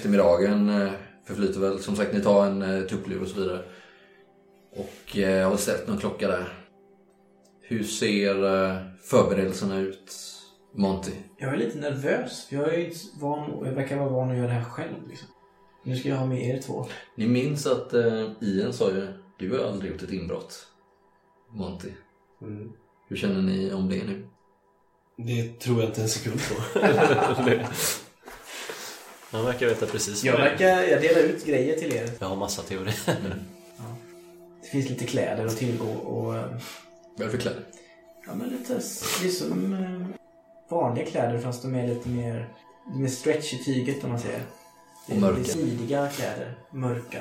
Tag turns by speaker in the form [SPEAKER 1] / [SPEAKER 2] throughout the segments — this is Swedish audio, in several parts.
[SPEAKER 1] eftermiddagen eh, förflyter väl, som sagt ni tar en eh, tupplur och så vidare. Och eh, har ställt någon klocka där. Hur ser förberedelserna ut, Monty?
[SPEAKER 2] Jag är lite nervös. Jag är ju inte van, jag verkar vara van att göra det här själv. Liksom. Nu ska jag ha med er två.
[SPEAKER 1] Ni minns att eh, Ian sa ju, du har aldrig gjort ett inbrott, Monty.
[SPEAKER 3] Mm.
[SPEAKER 1] Hur känner ni om det nu?
[SPEAKER 4] Det tror jag inte en sekund på.
[SPEAKER 5] Han verkar veta precis
[SPEAKER 2] Jag
[SPEAKER 5] det
[SPEAKER 2] verkar, jag delar ut grejer till er.
[SPEAKER 5] Jag har massa teorier.
[SPEAKER 2] Det finns lite kläder att tillgå och... eh,
[SPEAKER 1] Vad är det för kläder?
[SPEAKER 2] Ja, men lite... Det är som eh, vanliga kläder fast de är lite mer... De är stretch i tyget om man säger. Det är
[SPEAKER 1] Och mörka.
[SPEAKER 2] lite sidiga kläder. Mörka.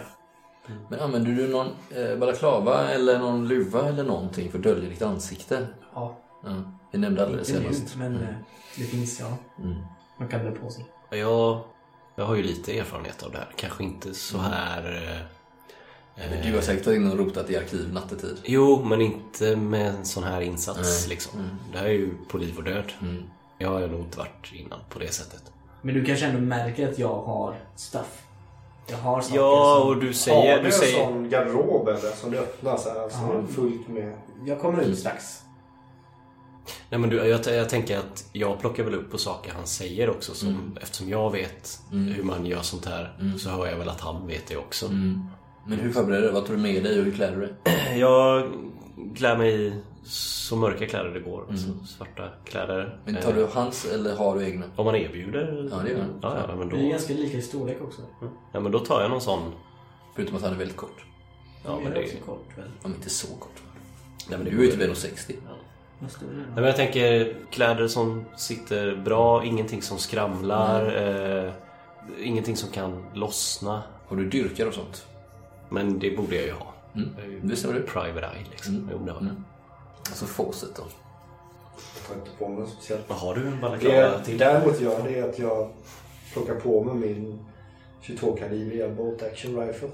[SPEAKER 1] Men använder du någon eh, balaklava eller någon luva eller någonting för att dölja ditt ansikte?
[SPEAKER 2] Ja,
[SPEAKER 1] Ja, vi nämnde alldeles
[SPEAKER 2] inte nu,
[SPEAKER 1] senast.
[SPEAKER 2] men eh, det finns ja.
[SPEAKER 1] Mm.
[SPEAKER 2] Man kan dra på sig.
[SPEAKER 5] Jag, jag har ju lite erfarenhet av det här. Kanske inte så här... eh,
[SPEAKER 1] Du har säkert varit inne och rotat i arkiv nattetid.
[SPEAKER 5] Jo, men inte med en sån här insats
[SPEAKER 1] Nej.
[SPEAKER 5] liksom.
[SPEAKER 1] Mm.
[SPEAKER 5] Det här är ju på liv och död.
[SPEAKER 1] Mm.
[SPEAKER 5] Jag har nog inte varit innan på det sättet.
[SPEAKER 2] Men du kanske ändå märker att jag har stuff. Jag har saker
[SPEAKER 5] Ja,
[SPEAKER 2] som...
[SPEAKER 5] och du
[SPEAKER 3] Har
[SPEAKER 5] säger...
[SPEAKER 3] du
[SPEAKER 5] Du
[SPEAKER 3] en
[SPEAKER 5] säger
[SPEAKER 3] sån garderob eller som du öppnar så här, som är fullt med...
[SPEAKER 2] Jag kommer ut strax.
[SPEAKER 5] Nej, men du, jag, jag tänker att jag plockar väl upp på saker han säger också. Som,
[SPEAKER 1] Mm.
[SPEAKER 5] Eftersom jag vet
[SPEAKER 1] Mm.
[SPEAKER 5] hur man gör sånt här
[SPEAKER 1] Mm.
[SPEAKER 5] så hör jag väl att han vet det också.
[SPEAKER 1] Mm. Men hur förbereder du? Vad tar du med dig och hur klär du dig?
[SPEAKER 5] Jag klär mig i så mörka kläder det går.
[SPEAKER 1] Mm.
[SPEAKER 5] Alltså svarta kläder.
[SPEAKER 1] Men tar
[SPEAKER 5] Eh,
[SPEAKER 1] du hans eller har du egna?
[SPEAKER 5] Om man erbjuder?
[SPEAKER 1] Ja, det gör han.
[SPEAKER 5] Ja, ja, men då,
[SPEAKER 2] Vi är ganska lika i storlek också.
[SPEAKER 5] ja, men då tar jag någon sån.
[SPEAKER 1] Förutom att han är väldigt kort.
[SPEAKER 5] Ja, men
[SPEAKER 2] är
[SPEAKER 5] det,
[SPEAKER 2] också kort väl?
[SPEAKER 1] Om inte så kort.
[SPEAKER 5] nej, men det
[SPEAKER 1] Du är ju typ 1,60.
[SPEAKER 2] Vad stor är
[SPEAKER 5] Nej, men jag tänker kläder som sitter bra, ingenting som skramlar, eh, ingenting som kan lossna.
[SPEAKER 1] Har du dyrkar och sånt?
[SPEAKER 5] Men det borde jag ju ha.
[SPEAKER 1] Mm.
[SPEAKER 5] Jag är ju
[SPEAKER 1] Det stämmer du.
[SPEAKER 5] Private eye liksom.
[SPEAKER 1] Mm.
[SPEAKER 5] Jo, det har jag.
[SPEAKER 1] Mm. Alltså faucet då?
[SPEAKER 3] Jag tar inte på mig något speciellt.
[SPEAKER 5] Men har du en
[SPEAKER 3] Det
[SPEAKER 5] balaklava
[SPEAKER 3] jag
[SPEAKER 5] till?
[SPEAKER 3] däremot gör det är att jag plockar på mig min 22-kaliberiga bolt action rifle.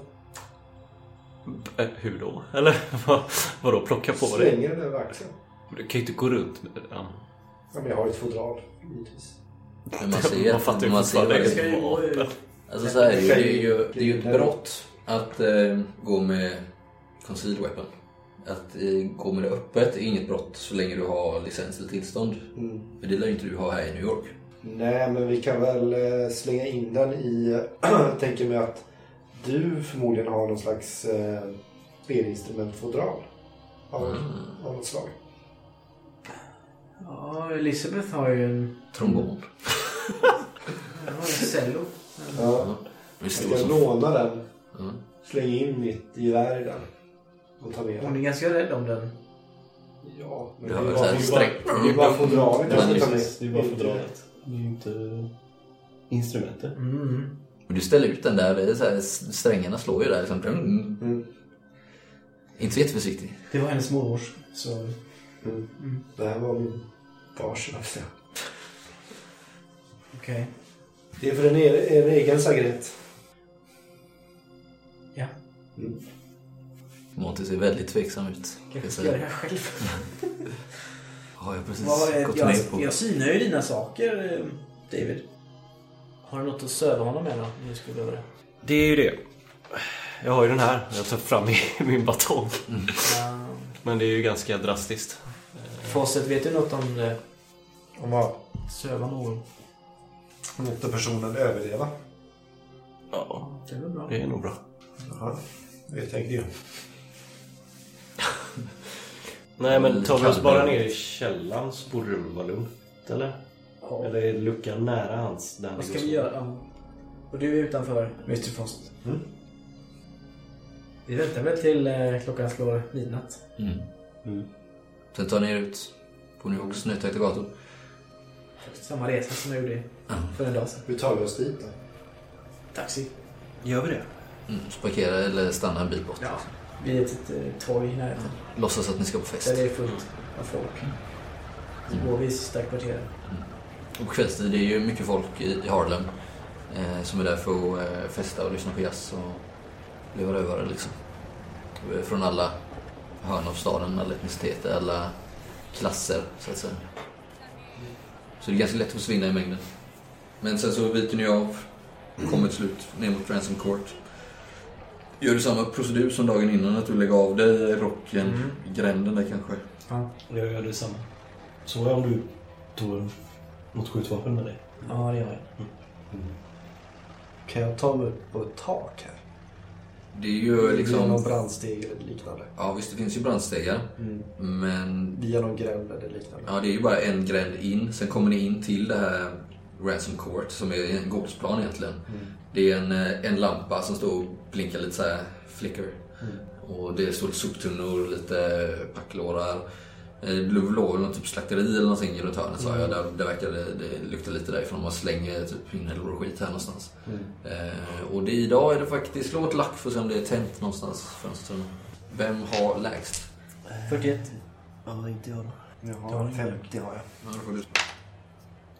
[SPEAKER 5] Eh, Hur då? Eller vad, vadå plocka på dig?
[SPEAKER 3] Slänger den över axeln.
[SPEAKER 5] Du kan ju inte gå runt med den.
[SPEAKER 3] Ja, men jag har ju ett fodral, givetvis.
[SPEAKER 1] Men man ser,
[SPEAKER 5] Man fattar ju
[SPEAKER 1] man ser vad
[SPEAKER 2] ska
[SPEAKER 1] det
[SPEAKER 2] ju.
[SPEAKER 1] Alltså så här, är det, det, är ju, det är ju ett brott att eh, gå med concealed weapon. Att eh, gå med det öppet är inget brott så länge du har licens eller tillstånd.
[SPEAKER 3] Mm.
[SPEAKER 1] Men det lär ju inte du ha här i New York.
[SPEAKER 3] Nej, men vi kan väl eh, slänga in den i... jag tänker mig att du förmodligen har någon slags eh, spelinstrumentfodral. Av, av något slag.
[SPEAKER 2] Ja, Elisabeth har ju en...
[SPEAKER 1] Trombon.
[SPEAKER 2] Hon har en cello.
[SPEAKER 3] Ja.
[SPEAKER 1] Det är
[SPEAKER 3] jag ska låna den,
[SPEAKER 1] Ja.
[SPEAKER 3] slänga in mitt gevär i den och ta med
[SPEAKER 2] Hon
[SPEAKER 3] den.
[SPEAKER 2] är ganska rädd om den.
[SPEAKER 3] Ja, men det är
[SPEAKER 1] ett
[SPEAKER 3] bara-
[SPEAKER 1] sånt här streck.
[SPEAKER 3] det är bara fodralet jag
[SPEAKER 1] Ja,
[SPEAKER 3] ska ta med.
[SPEAKER 4] Det är bara fodralet. Det är ju inte instrumentet.
[SPEAKER 2] Mm.
[SPEAKER 1] Men du ställer ut den där, det är så här, strängarna slår ju där. Liksom. Mm.
[SPEAKER 3] Mm.
[SPEAKER 1] Inte så jätteförsiktig.
[SPEAKER 2] Det var hennes mormors. Så...
[SPEAKER 3] Mm. Det här var min fars.
[SPEAKER 2] Okej.
[SPEAKER 3] Det är för en, e- en egen sagret.
[SPEAKER 2] Ja.
[SPEAKER 3] Mm.
[SPEAKER 1] Monty ser väldigt tveksam ut.
[SPEAKER 2] Kanske
[SPEAKER 1] Jag
[SPEAKER 2] ska göra det här själv.
[SPEAKER 1] Har jag precis
[SPEAKER 2] Vad
[SPEAKER 1] gått
[SPEAKER 2] jag,
[SPEAKER 1] med på.
[SPEAKER 2] jag synar ju dina saker, eh, David. Har du något att söva honom med då? om du skulle behöva det?
[SPEAKER 5] Det är ju det. Jag har ju den här. Jag tar fram min- min batong.
[SPEAKER 2] Ja.
[SPEAKER 5] Men det är ju ganska drastiskt.
[SPEAKER 2] Fawcett, vet du något om det? Om vad? Söva någon?
[SPEAKER 3] Låter personen överleva.
[SPEAKER 5] Ja,
[SPEAKER 2] Det är väl bra.
[SPEAKER 5] det är nog bra.
[SPEAKER 3] Ja, det tänkte jag.
[SPEAKER 5] Nej, men tar vi oss bara ner i källaren så borde det väl vara lugnt? Eller?
[SPEAKER 2] Ja.
[SPEAKER 5] Eller är luckan nära hans? Där
[SPEAKER 2] Vad ska vi
[SPEAKER 5] och
[SPEAKER 2] göra? Ja. Och du är utanför, Mr Fawcett.
[SPEAKER 3] Mm.
[SPEAKER 2] Vi väntar väl till eh, klockan slår midnatt.
[SPEAKER 1] Mm.
[SPEAKER 5] Mm.
[SPEAKER 1] Sen tar ni er ut på New Yorks snötäckta gator.
[SPEAKER 2] Samma resa som jag gjorde för en dag sedan.
[SPEAKER 3] Hur tar vi oss dit då?
[SPEAKER 2] Taxi.
[SPEAKER 5] Gör vi det?
[SPEAKER 1] Mm. Så parkera eller stanna en bit bort.
[SPEAKER 2] Ja. Vid ett, ett eh, torg i närheten.
[SPEAKER 1] Låtsas att ni ska på fest.
[SPEAKER 2] Där det är fullt av folk. Så går vi i sista kvarteren.
[SPEAKER 1] Och på kvällstid det är ju mycket folk i i Harlem eh, som är där för att eh, festa och lyssna på jazz och leva rövare liksom. Eh, Från alla hörn av staden, alla etniciteter, alla klasser, så att säga. Så det är ganska lätt att försvinna i mängden. Men sen så viker ni av, kommer till slut ner mot Ransom Court. Gör du samma procedur som dagen innan, att du lägger av dig rocken,
[SPEAKER 2] Mm.
[SPEAKER 1] gränden där kanske?
[SPEAKER 2] Ja,
[SPEAKER 3] Jag gör detsamma. Så var jag om du tog något skjutvapen med dig.
[SPEAKER 2] ja det gör jag.
[SPEAKER 6] Kan jag ta mig upp på ett tak här?
[SPEAKER 1] Det är ju
[SPEAKER 6] någon
[SPEAKER 1] liksom...
[SPEAKER 6] brandsteg eller liknande.
[SPEAKER 1] Ja visst, det finns ju brandstegar.
[SPEAKER 6] Mm.
[SPEAKER 1] Men
[SPEAKER 6] Via någon gränd eller liknande.
[SPEAKER 1] ja, det är ju bara en gränd in. Sen kommer ni in till det här Ransom Court som är en gårdsplan egentligen.
[SPEAKER 6] Mm.
[SPEAKER 1] Det är en, eh, en lampa som står och blinkar lite så här flicker.
[SPEAKER 6] Mm.
[SPEAKER 1] Och det står soptunnor, lite packlårar. Eh, Det låg väl någon typ slakteri eller någonting runt hörnet sa jag. Där, där verkar det, det luktar lite därifrån. Man slänger typ inälvor och skit här någonstans.
[SPEAKER 6] Mm.
[SPEAKER 1] Eh, och det, idag är det faktiskt, slå ett lack för att se om det är tänt någonstans fönstren. Vem har lägst?
[SPEAKER 2] 41.
[SPEAKER 3] Ja, inte jag då.
[SPEAKER 6] Jag
[SPEAKER 2] Ja,
[SPEAKER 6] har
[SPEAKER 2] det är
[SPEAKER 6] 50 har jag.
[SPEAKER 1] Ja,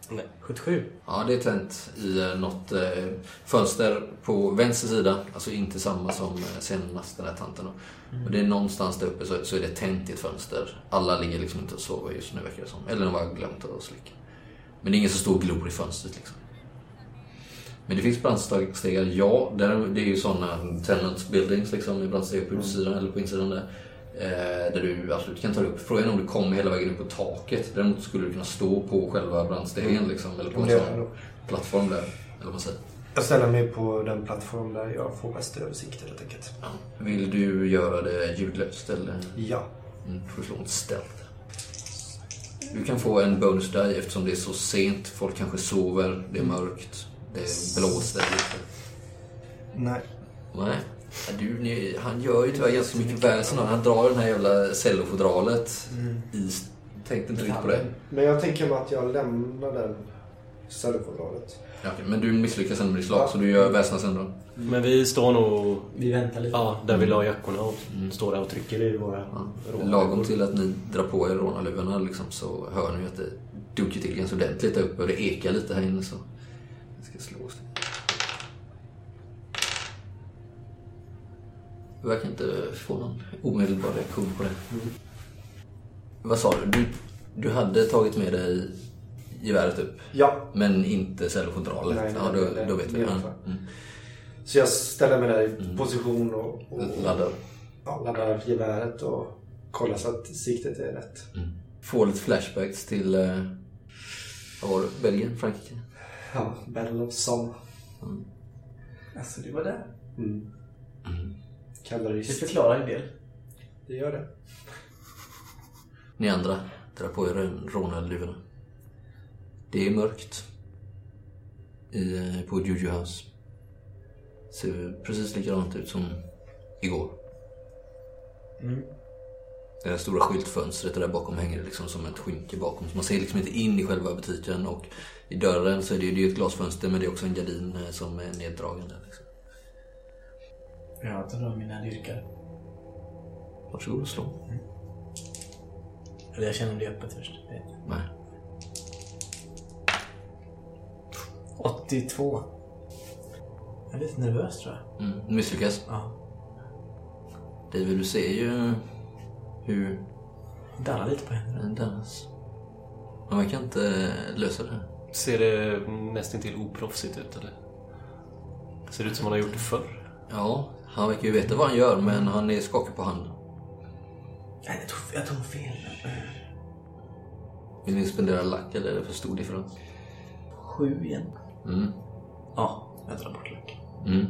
[SPEAKER 1] du
[SPEAKER 2] 77.
[SPEAKER 1] Ja, det är tänt i eh, något eh, fönster på vänster sida. Alltså inte samma som eh, senast, den här tanten. Då. Och det är någonstans där uppe så, så är det tänt i ett fönster. Alla ligger liksom inte och sover just nu verkar det som. Eller de har glömt att slicka. Men det är ingen som står och glor i fönstret liksom. Men det finns brandstegar, ja. Där, det är ju sådana tenant buildings liksom med brandstegar på utsidan eller på insidan där. Eh, där du absolut kan ta upp. Frågan är om du kommer hela vägen upp på taket. Däremot skulle du kunna stå på själva brandstegen liksom. Eller på en sån plattform där. Eller vad man säger.
[SPEAKER 6] Jag ställer mig på den plattform där jag får bäst översikt helt enkelt.
[SPEAKER 1] Ja. Vill du göra det ljudlöst eller?
[SPEAKER 6] Ja.
[SPEAKER 1] Mm, får du slå en stealth. Du kan få en bonus där eftersom det är så sent. Folk kanske sover, det är mörkt, det blåser lite.
[SPEAKER 6] Nej.
[SPEAKER 1] Nej. Ja, Du, ni, han gör ju tyvärr ganska mycket väsen det. Han drar den här jävla cellofodralet i... Tänkte inte riktigt på det.
[SPEAKER 6] Men jag tänker mig att jag lämnar den cellofodralet.
[SPEAKER 1] Ja, men du misslyckas ändå med ditt slag så du gör väsnas ändå.
[SPEAKER 7] Men vi står nog
[SPEAKER 2] Vi väntar lite.
[SPEAKER 7] ja, där vi la jackorna och står där och trycker i våra
[SPEAKER 1] Ja. Lagom till att ni drar på er rånarluvorna liksom, så hör ni att det dunkar till ganska ordentligt där uppe och det ekar lite här inne. Så jag ska slå oss. Du verkar inte få någon omedelbar reaktion på det. Vad sa du? du? Du hade tagit med dig geväret upp,
[SPEAKER 6] Ja.
[SPEAKER 1] men inte cellofodralet?
[SPEAKER 6] Nej, nej,
[SPEAKER 1] ja, då,
[SPEAKER 6] nej,
[SPEAKER 1] då vet vi.
[SPEAKER 6] det
[SPEAKER 1] Ja. Mm.
[SPEAKER 6] Så jag ställer mig där i position och, och
[SPEAKER 1] Laddar.
[SPEAKER 6] ja, laddar geväret och kollar så att siktet är rätt.
[SPEAKER 1] Får lite flashbacks till... Eh, vad var det? Belgien? Frankrike?
[SPEAKER 6] Ja, Battle of Somme.
[SPEAKER 2] Alltså, du var där.
[SPEAKER 6] Mm.
[SPEAKER 2] Det
[SPEAKER 6] Kavallerist.
[SPEAKER 2] förklarar en del.
[SPEAKER 6] Det gör det.
[SPEAKER 1] Ni andra drar på er rånarluvorna. Det är mörkt. I, på Juju House. Ser precis likadant ut som igår.
[SPEAKER 2] Mm.
[SPEAKER 1] Det där stora skyltfönstret där bakom hänger liksom som ett skynke bakom. Så man ser liksom inte in i själva butiken. Och i dörren så är det det ju ett glasfönster men det är också en gardin eh, som är neddragen där. Liksom.
[SPEAKER 2] Jag av mina dyrkar.
[SPEAKER 1] Varsågod och slå.
[SPEAKER 2] Eller jag känner om det är öppet först.
[SPEAKER 1] Nej.
[SPEAKER 2] 82. Jag är lite nervös tror jag.
[SPEAKER 1] Mm. Misslyckas.
[SPEAKER 2] Ja.
[SPEAKER 1] David, du ser ju hur
[SPEAKER 2] Darrar lite på händerna.
[SPEAKER 1] den dannas. Man verkar inte lösa det.
[SPEAKER 7] Ser det nästintill oproffsigt ut eller? Ser det ut som han har gjort det förr?
[SPEAKER 1] Ja, han verkar ju veta vad han gör men han är skakig på handen.
[SPEAKER 2] Nej, jag tog, jag tog fel.
[SPEAKER 1] Vill ni spendera lack eller är det för stor differens?
[SPEAKER 2] Sju igen.
[SPEAKER 1] Mm.
[SPEAKER 2] Ja, jag drar bort lack.
[SPEAKER 1] Mm.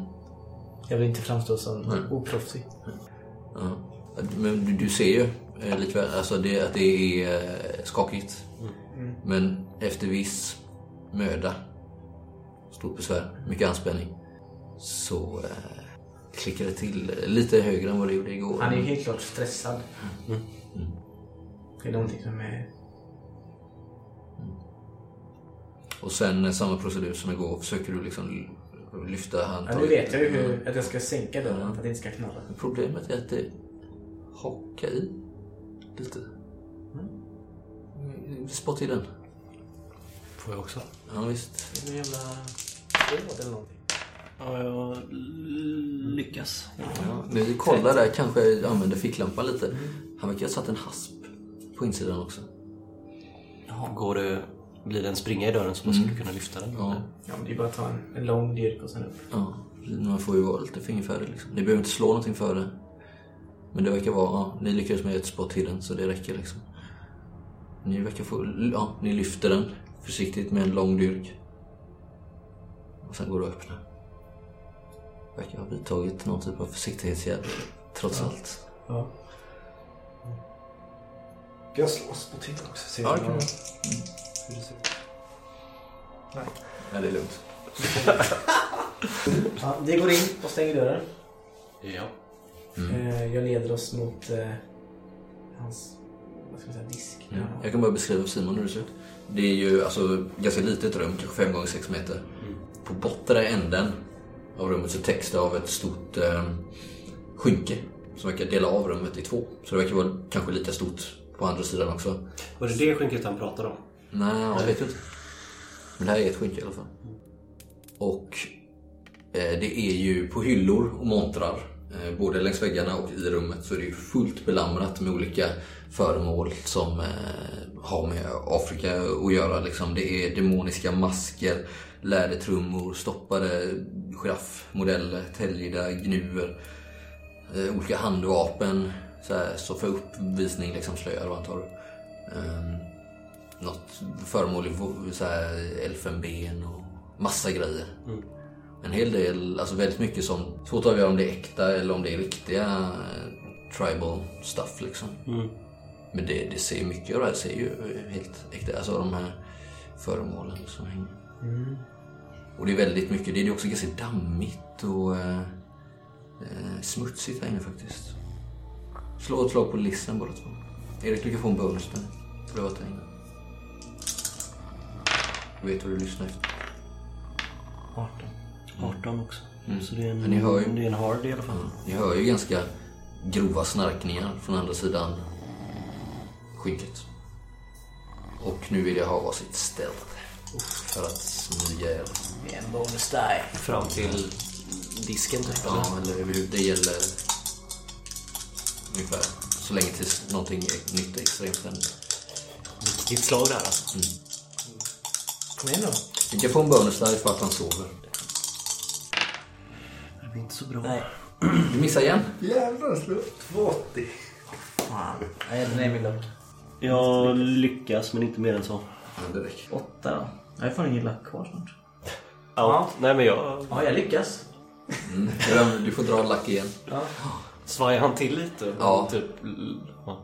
[SPEAKER 2] Jag vill inte framstå som
[SPEAKER 1] Nej.
[SPEAKER 2] oproffsig.
[SPEAKER 1] Ja. Men du, du ser ju eh, likväl alltså det, att det är eh, skakigt. Men efter viss möda, stort besvär, mycket anspänning så eh, klickar det till lite högre än vad det gjorde igår.
[SPEAKER 2] Han är ju helt klart stressad.
[SPEAKER 1] Mm.
[SPEAKER 2] Det är någonting som är...
[SPEAKER 1] Och sen samma procedur som igår försöker du liksom lyfta
[SPEAKER 2] Ja,
[SPEAKER 1] handtaget.
[SPEAKER 2] nu vet jag ju hur, att jag ska sänka dörren för att det inte ska knarra.
[SPEAKER 1] Problemet är att det hakar i lite. Mm. Spott i den.
[SPEAKER 7] Får jag också?
[SPEAKER 1] Ja, visst.
[SPEAKER 2] Det är en jävla tråd eller någonting.
[SPEAKER 7] Ja, jag lyckas.
[SPEAKER 1] Ja, ni kollar där, kanske använder ficklampan lite. Han verkar ha satt en hasp på insidan också.
[SPEAKER 7] Går det, blir det en springa i dörren så man skulle kunna lyfta den?
[SPEAKER 1] Ja.
[SPEAKER 2] Ja, men det är bara att ta en, en lång dyrk och sen upp.
[SPEAKER 1] Ja, man får ju vara lite fingerfärdig liksom. Ni behöver inte slå någonting för det. Men det verkar vara, ja, ni lyckades med ett spot till den så det räcker liksom. Ni verkar få, ja, ni lyfter den försiktigt med en lång dyrk. Och sen går det att öppna. Verkar ha vidtagit någon typ av försiktighetsåtgärd trots allt.
[SPEAKER 2] Ja.
[SPEAKER 6] Ska jag slåss på till också? Se
[SPEAKER 1] Ja, det kan du.
[SPEAKER 6] hur det ser ut.
[SPEAKER 1] Ja, det är lugnt.
[SPEAKER 2] ja. Vi går in och stänger dörren.
[SPEAKER 7] Ja.
[SPEAKER 2] Eh, jag leder oss mot eh, hans vad ska man säga, disk.
[SPEAKER 1] Mm. Jag kan bara beskriva för Simon hur det ser ut. Det är ju alltså ganska litet rum, kanske 5 gånger 6 meter. På bortre änden av rummet så täcks det av ett stort eh, skynke som verkar dela av rummet i två. Så det verkar vara kanske lika stort på andra sidan också.
[SPEAKER 7] Var det det skynket han pratade om?
[SPEAKER 1] Nej, jag vet inte. Men det här är ett skynke i alla fall. Och eh, det är ju på hyllor och montrar, eh, både längs väggarna och i rummet, så är det ju fullt belamrat med olika föremål som eh, har med Afrika att göra. Liksom. Det är demoniska masker, lädertrummor, stoppade giraffmodeller, täljda gnuer, eh, olika handvapen, så, här, så för uppvisning, liksom slöjar och antar um, något föremål i vo- så här, elfenben och massa grejer. En hel del, alltså väldigt mycket som, svårt att avgöra om det är äkta eller om det är riktiga eh, tribal stuff liksom. Men det, det ser mycket av det här ser ju helt äkta, alltså de här föremålen som hänger. Och det är väldigt mycket, det är också ganska dammigt och eh, eh, smutsigt här inne faktiskt. Slå ett slag på listen båda två. Erik, du kan få en bonus där. För ett inne. Du vet vad du lyssnar efter.
[SPEAKER 2] 18.
[SPEAKER 7] 18 också.
[SPEAKER 1] Mm.
[SPEAKER 7] Så det är, en,
[SPEAKER 1] Men ni hör ju-
[SPEAKER 7] det är en hard i alla fall.
[SPEAKER 1] Ni hör ju ganska grova snarkningar från andra sidan skynket. Och nu vill jag ha varsitt stealth. För att smyga er.
[SPEAKER 2] En bonus där.
[SPEAKER 7] Fram till disken typ. eller?
[SPEAKER 1] Ja, eller hur det gäller ungefär. Så länge tills någonting är nytt och extremt händer.
[SPEAKER 7] Ditt slag där alltså.
[SPEAKER 2] Kom igen då.
[SPEAKER 1] Vi kan få en bonus där för att han sover.
[SPEAKER 7] Det blir inte så bra.
[SPEAKER 2] Nej.
[SPEAKER 1] Du missar igen.
[SPEAKER 6] Jävlar, slå 280.
[SPEAKER 2] Fan. Nej, den är min luck.
[SPEAKER 7] Jag lyckas men inte mer än så.
[SPEAKER 1] Det räcker.
[SPEAKER 2] Åtta då. Jag har fan ingen luck kvar snart.
[SPEAKER 7] Ja. Nej men jag
[SPEAKER 2] Ja, jag lyckas.
[SPEAKER 1] Mm. Du får dra lack igen.
[SPEAKER 2] Ja.
[SPEAKER 7] svajar han till lite.
[SPEAKER 1] Ja.
[SPEAKER 7] Typ, ja.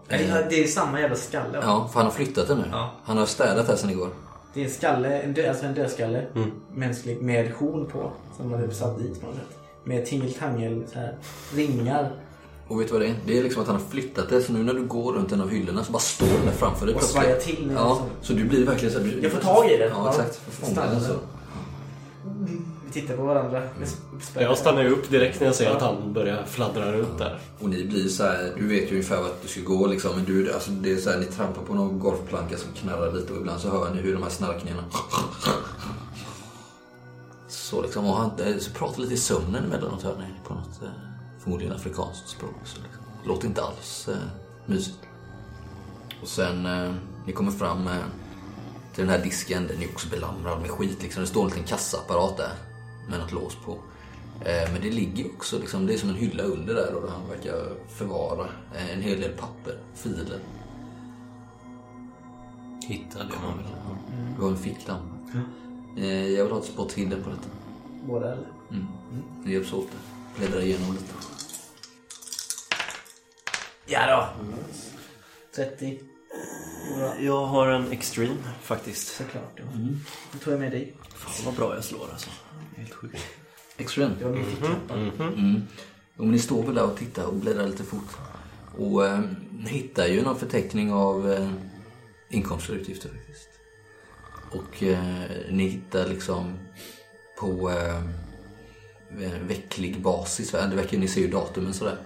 [SPEAKER 2] Det är samma jävla skalle. va?
[SPEAKER 1] Ja, för han har flyttat den nu.
[SPEAKER 2] Ja.
[SPEAKER 1] Han har städat här sedan igår.
[SPEAKER 2] Det är en skalle, en dö, alltså en dödskalle. Mänsklig med horn på. Som man typ satt dit på något sätt. Med tingeltangel så här, ringar.
[SPEAKER 1] Och vet du vad det är? Det är liksom att han har flyttat det. Så nu när du går runt en av hyllorna så bara står den där framför dig
[SPEAKER 2] Och svajar till
[SPEAKER 1] Ja, så du blir verkligen så här, du,
[SPEAKER 2] Jag får tag i den.
[SPEAKER 1] Ja, exakt. Fånga
[SPEAKER 2] Stannar
[SPEAKER 1] den
[SPEAKER 2] den.
[SPEAKER 1] så.
[SPEAKER 2] Vi tittar på varandra uppspärrade
[SPEAKER 7] Jag stannar ju upp direkt när jag ser att han börjar fladdra runt där.
[SPEAKER 1] Och ni blir så här, du vet ju ungefär vart du ska gå liksom. Men du, alltså, det är så här, ni trampar på någon golfplanka som knarrar lite och ibland så hör ni hur de här snarkningarna. Så liksom, och han eh, så pratar lite i sömnen emellanåt hör ni på något eh, förmodligen afrikanskt språk. Så liksom. Låter inte alls eh, mysigt. Och sen, eh, ni kommer fram eh, till den här disken. Den är också belamrad med skit liksom. Det står en liten kassaapparat där med något lås på. Eh, men det ligger också liksom, det är som en hylla under där och han verkar förvara eh, en hel del papper, filer.
[SPEAKER 7] Hittade jag någon.
[SPEAKER 1] Du har en ficklampa. Eh, jag vill ha ett spot hidden på detta.
[SPEAKER 2] Båda eller?
[SPEAKER 1] Mm. Ni hjälps åt det. Bläddra igenom lite.
[SPEAKER 2] Ja då. 30. Bra.
[SPEAKER 7] Jag har en extreme faktiskt.
[SPEAKER 2] Såklart. Ja. Då tog jag med dig.
[SPEAKER 7] Fan vad bra jag slår alltså. Helt sjukt.
[SPEAKER 1] Excellent.
[SPEAKER 2] Det var min ficklampa.
[SPEAKER 1] Mm. Jo, men ni står väl där och tittar och bläddrar lite fort. Och eh, hittar ju någon förteckning av eh, inkomster och utgifter faktiskt. Och eh, ni hittar liksom på eh, vecklig basis, det verkar, ni ser ju datumen sådär.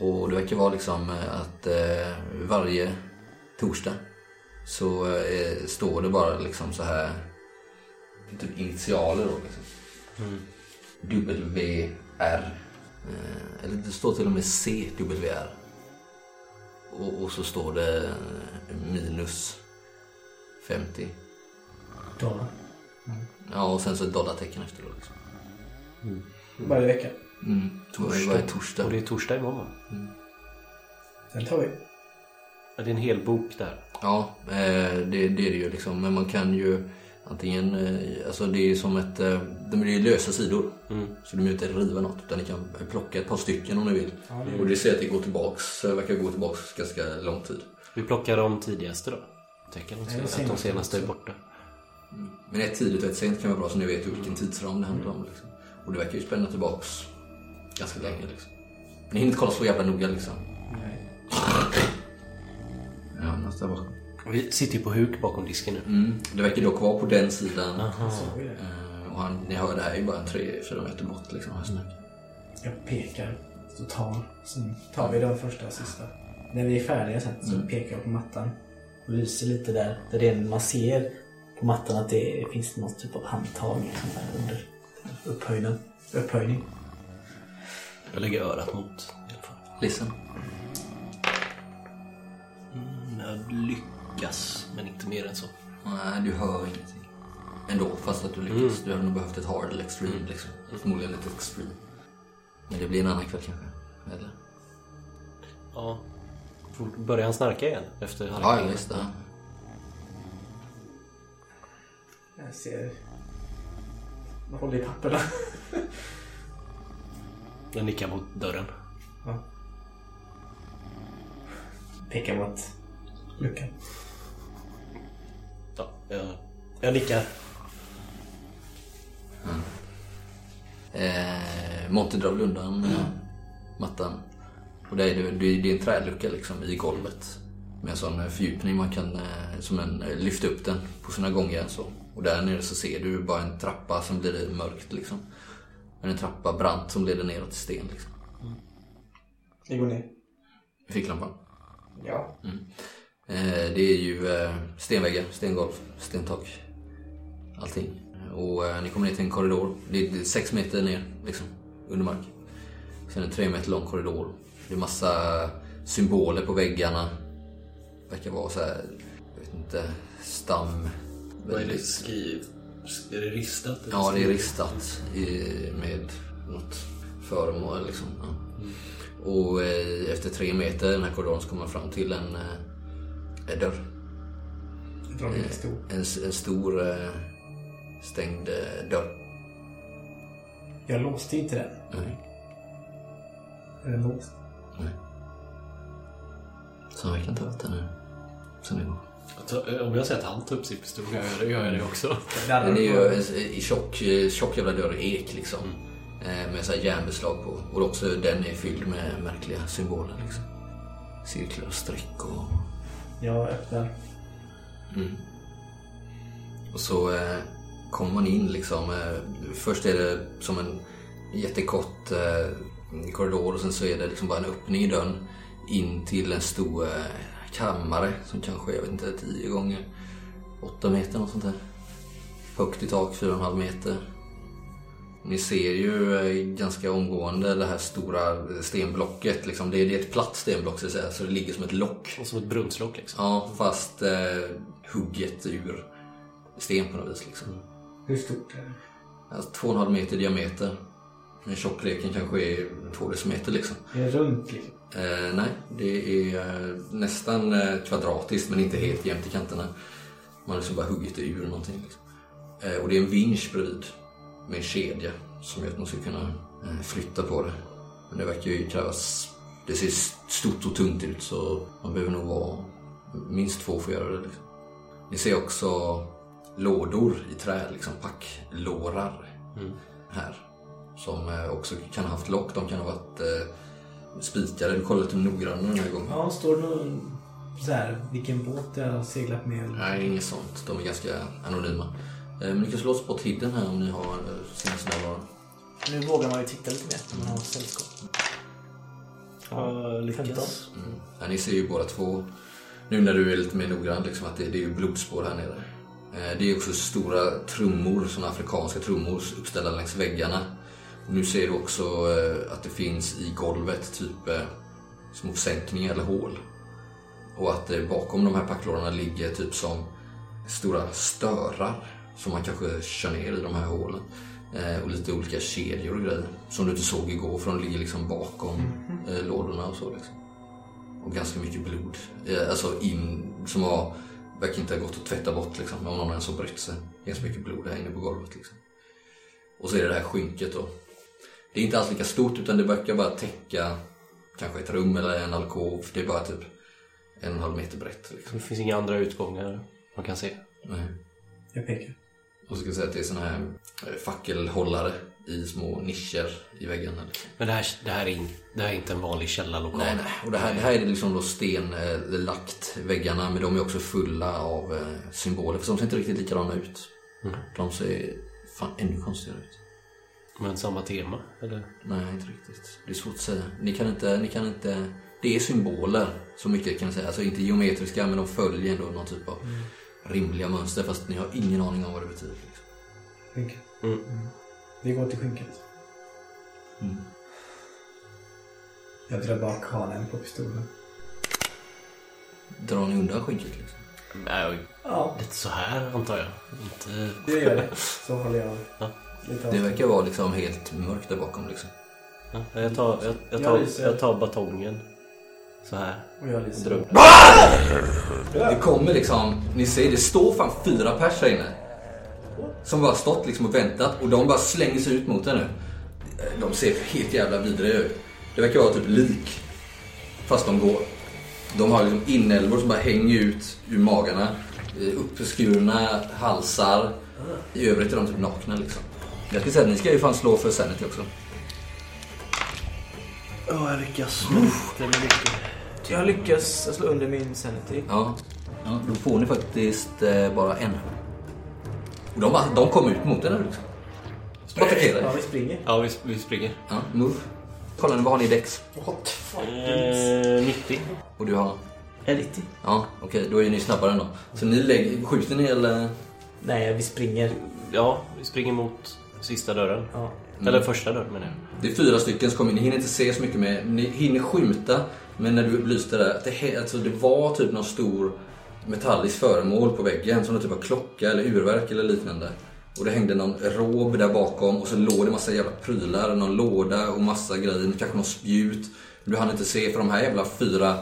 [SPEAKER 1] Och det verkar vara liksom eh, att eh, varje torsdag så eh, står det bara liksom så här typ initialer då liksom. WR. Eh, eller det står till och med CWR. Och, och så står det minus 50.
[SPEAKER 2] Dollar.
[SPEAKER 1] Ja, och sen så ett dollartecken efter då. Liksom.
[SPEAKER 2] Varje vecka.
[SPEAKER 1] Mm. Torsdag. Varje torsdag.
[SPEAKER 7] Och det är torsdag imorgon va?
[SPEAKER 2] Den tar vi.
[SPEAKER 7] Ja, det är en hel bok där.
[SPEAKER 1] Ja, eh, det, det är det ju liksom. Men man kan ju antingen, eh, alltså det är som ett, eh, de är ju lösa sidor.
[SPEAKER 7] Mm.
[SPEAKER 1] Så de är ju inte riva något utan ni kan plocka ett par stycken om ni vill. Och det ser att det går tillbaks, verkar gå tillbaks ganska lång tid.
[SPEAKER 7] Vi plockar de tidigaste då. Tecken
[SPEAKER 2] det
[SPEAKER 7] att de
[SPEAKER 2] senaste
[SPEAKER 7] är borta.
[SPEAKER 1] Men ett tidigt och ett sent kan vara bra så ni vet vilken tidsram det handlar om. Liksom. Och det verkar ju spänna tillbaks ganska länge liksom. Ni hinner inte kolla så jävla noga liksom.
[SPEAKER 2] Nej.
[SPEAKER 1] Ja, nästa bak.
[SPEAKER 7] Vi sitter ju på huk bakom disken nu.
[SPEAKER 1] Mm. Det verkar dock vara på den sidan.
[SPEAKER 2] Det.
[SPEAKER 1] Eh, Och han, ni hör det här är ju bara en 3-4 meter bort liksom. Snack.
[SPEAKER 2] Jag pekar. Så tar. Sen tar vi de första och sista. När vi är färdiga sen så pekar jag på mattan. Och lyser lite där. Där det är, man ser på mattan att det finns någon typ av handtag som är under upphöjden. upphöjning.
[SPEAKER 7] Jag lägger örat mot i alla fall.
[SPEAKER 1] Listen.
[SPEAKER 7] Mm, jag lyckas, men inte mer än så.
[SPEAKER 1] Nej, du hör ingenting. Ändå, fast att du lyckas. Du hade nog behövt ett hard eller extreme liksom. Förmodligen ett extreme. Men det blir en annan kväll kanske. Eller?
[SPEAKER 7] Ja. Börjar han snarka igen efter
[SPEAKER 1] Ja,
[SPEAKER 7] halvlek?
[SPEAKER 1] ja, visst. Ja.
[SPEAKER 2] Jag ser... Håller i papperna.
[SPEAKER 7] Jag nickar mot dörren.
[SPEAKER 2] Ja. Pekar mot luckan.
[SPEAKER 7] Ja, jag, jag nickar.
[SPEAKER 1] Eh, Monty drar väl undan eh, mattan. Och det är, det, det är en trälucka liksom i golvet. Med en sån eh, fördjupning man kan eh, som en, lyfta upp den på sina gångjärn så. Och där nere så ser du bara en trappa som blir mörkt liksom. Men en trappa brant som leder neråt till sten liksom.
[SPEAKER 2] Vi går ner.
[SPEAKER 1] Ficklampan.
[SPEAKER 2] Ja.
[SPEAKER 1] Eh, det är ju eh, stenväggar, stengolv, stentak. Allting. Och eh, ni kommer ner till en korridor. Det är det är sex meter ner liksom, under mark. Sen en tre meter lång korridor. Det är massa symboler på väggarna. Verkar vara så här, jag vet inte, stam.
[SPEAKER 7] Skriv... Är det ristat?
[SPEAKER 1] Ja, det är ristat i, med något föremål liksom. Ja. Och eh, efter tre meter i den här korridoren så kommer man fram till en, eh, en dörr.
[SPEAKER 2] Lite stor.
[SPEAKER 1] En, en stor eh, stängd eh, dörr.
[SPEAKER 2] Jag låste inte den.
[SPEAKER 1] Nej.
[SPEAKER 2] Är den låst?
[SPEAKER 1] Så han verkar inte ha varit där nu. Sen igår.
[SPEAKER 7] Om jag säger att han tar upp sin pistol, gör jag det, gör jag det också.
[SPEAKER 1] Den är ju en, i tjock, eh, tjock jävla dörr i ek liksom. Eh, med så här järnbeslag på. Och också den är fylld med märkliga symboler liksom. Cirklar och streck och...
[SPEAKER 2] Jag öppnar.
[SPEAKER 1] Och så eh, kommer man in liksom. Eh, först är det som en jättekort eh, korridor och sen så är det liksom bara en öppning i dörren in till en stor eh, kammare som kanske är, jag vet inte, 10 gånger 8 meter något sånt där. Högt i tak, 4,5 meter. Ni ser ju eh, ganska omgående det här stora stenblocket. Liksom. Det, är, är ett platt stenblock så att säga, så det ligger som ett lock.
[SPEAKER 7] Och som ett brunnslock liksom.
[SPEAKER 1] Ja, fast eh, hugget ur sten på något vis. Liksom.
[SPEAKER 2] Hur stort är det?
[SPEAKER 1] Alltså, två och en halv meter i diameter. Men tjockleken kanske är två decimeter liksom.
[SPEAKER 2] Är det runt liksom?
[SPEAKER 1] Eh, nej, det är eh, nästan eh, kvadratiskt men inte helt jämnt i kanterna. Man har liksom bara huggit det ur någonting. Liksom. Eh, och det är en vinsch bredvid med en kedja som gör att man ska kunna eh, flytta på det. Men det verkar ju krävas... Det ser stort och tungt ut så man behöver nog vara minst två för att göra det. Liksom. Ni ser också lådor i trä, liksom packlårar här. Som eh, också kan ha haft lock, de kan ha varit spikade. Du kollar lite noggrannare den här gången.
[SPEAKER 2] Ja, står det någon så här, vilken båt jag har seglat med?
[SPEAKER 1] Nej, inget sånt. De är ganska anonyma. Eh, Men ni kan slå spot hidden här om ni har eh, sinnesnärvaro.
[SPEAKER 2] Nu vågar man ju titta lite mer när man har sällskap.
[SPEAKER 7] Ja, lyckas.
[SPEAKER 2] 15.
[SPEAKER 1] Mm. Ja, ni ser ju båda två, nu när du är lite mer noggrann, liksom, att det, det är ju blodspår här nere. Eh, Det är också stora trummor, såna afrikanska trummor uppställda längs väggarna. Och nu ser du också eh, att det finns i golvet typ eh, små sänkningar eller hål. Och att eh, bakom de här packlådorna ligger typ som stora störar som man kanske kör ner i de här hålen. Och lite olika kedjor och grejer som du inte såg igår för de ligger liksom bakom eh, lådorna och så. Liksom. Och ganska mycket blod. Alltså in, som har, verkar inte ha gått att tvätta bort liksom. Om någon ens har brytt sig. Ganska mycket blod där inne på golvet liksom. Och så är det det här skynket då. Det är inte alls lika stort utan det verkar bara täcka kanske ett rum eller en alkov. Det är bara typ en halv meter brett. Liksom.
[SPEAKER 7] Det finns inga andra utgångar man kan se.
[SPEAKER 1] Nej.
[SPEAKER 2] Jag pekar.
[SPEAKER 1] Och så ska jag säga att det är såna här eh, fackelhållare i små nischer i väggarna. Liksom.
[SPEAKER 7] Men det här, det här, är, in, det här är inte en vanlig källarlokal.
[SPEAKER 1] Nej, nej. Och det här, det här är liksom då stenlagt väggarna men de är också fulla av eh, symboler. För de ser inte riktigt likadana ut. De ser fan ännu konstigare ut.
[SPEAKER 7] Men samma tema, eller?
[SPEAKER 1] Nej, inte riktigt. Det är svårt att säga. Ni kan inte, ni kan inte... Det är symboler, så mycket kan jag säga. Alltså inte geometriska, men de följer ändå någon typ av rimliga mönster. Fast ni har ingen aning om vad det betyder. Liksom.
[SPEAKER 2] Skynke.
[SPEAKER 7] Mm.
[SPEAKER 2] Vi går till skynket.
[SPEAKER 1] Mm.
[SPEAKER 2] Jag drar bak hanen på pistolen.
[SPEAKER 1] Drar ni undan skynket liksom?
[SPEAKER 7] Nej,
[SPEAKER 2] Ja,
[SPEAKER 7] lite så här antar jag. Inte...
[SPEAKER 2] det gör det. Så håller jag
[SPEAKER 7] Ja.
[SPEAKER 1] Det verkar vara liksom helt mörkt där bakom liksom.
[SPEAKER 7] Ja, jag, tar, jag, jag, tar, jag tar batongen. Så här.
[SPEAKER 2] Och jag lyser.
[SPEAKER 1] Det kommer liksom, ni ser det står fan fyra pers här inne. Som bara stått liksom och väntat och de bara slänger sig ut mot er nu. De ser helt jävla vidriga ut. Det verkar vara typ lik. Fast de går. De har liksom inälvor som bara hänger ut ur magarna. Eh, Uppskurna halsar. I övrigt är de typ nakna liksom. Jag ska säga att ni ska ju fan slå för sanity också.
[SPEAKER 7] Ja, jag lyckas. Men det blir mycket.
[SPEAKER 2] Jag lyckas slå under min sanity.
[SPEAKER 1] Ja. ja då får ni faktiskt eh, bara en. Och de, de kom ut mot er nu liksom. Så bara attackerar
[SPEAKER 2] Ja, vi springer.
[SPEAKER 7] Ja, vi, vi springer.
[SPEAKER 1] Ja, move. Kolla nu, vad har ni i dex?
[SPEAKER 2] What fuck?
[SPEAKER 7] Eh, 90.
[SPEAKER 1] Och du har?
[SPEAKER 2] Är 90?
[SPEAKER 1] Ja, okej, då är ni snabbare ändå. Så ni lägger, skjuter ni eller?
[SPEAKER 2] Nej, vi springer.
[SPEAKER 7] Ja, vi springer mot sista dörren.
[SPEAKER 2] Ja.
[SPEAKER 7] Eller första dörren menar jag.
[SPEAKER 1] Det är fyra stycken som kommer in. Ni hinner inte se så mycket mer. Ni hinner skymta. Men när du lyste där, att det, alltså, det var typ någon stor metallisk föremål på väggen. Som en typ av klocka eller urverk eller liknande. Och det hängde någon rob där bakom och så låg det massa jävla prylar. Någon låda och massa grejer. Kanske någon spjut. Du hann inte se för de här jävla fyra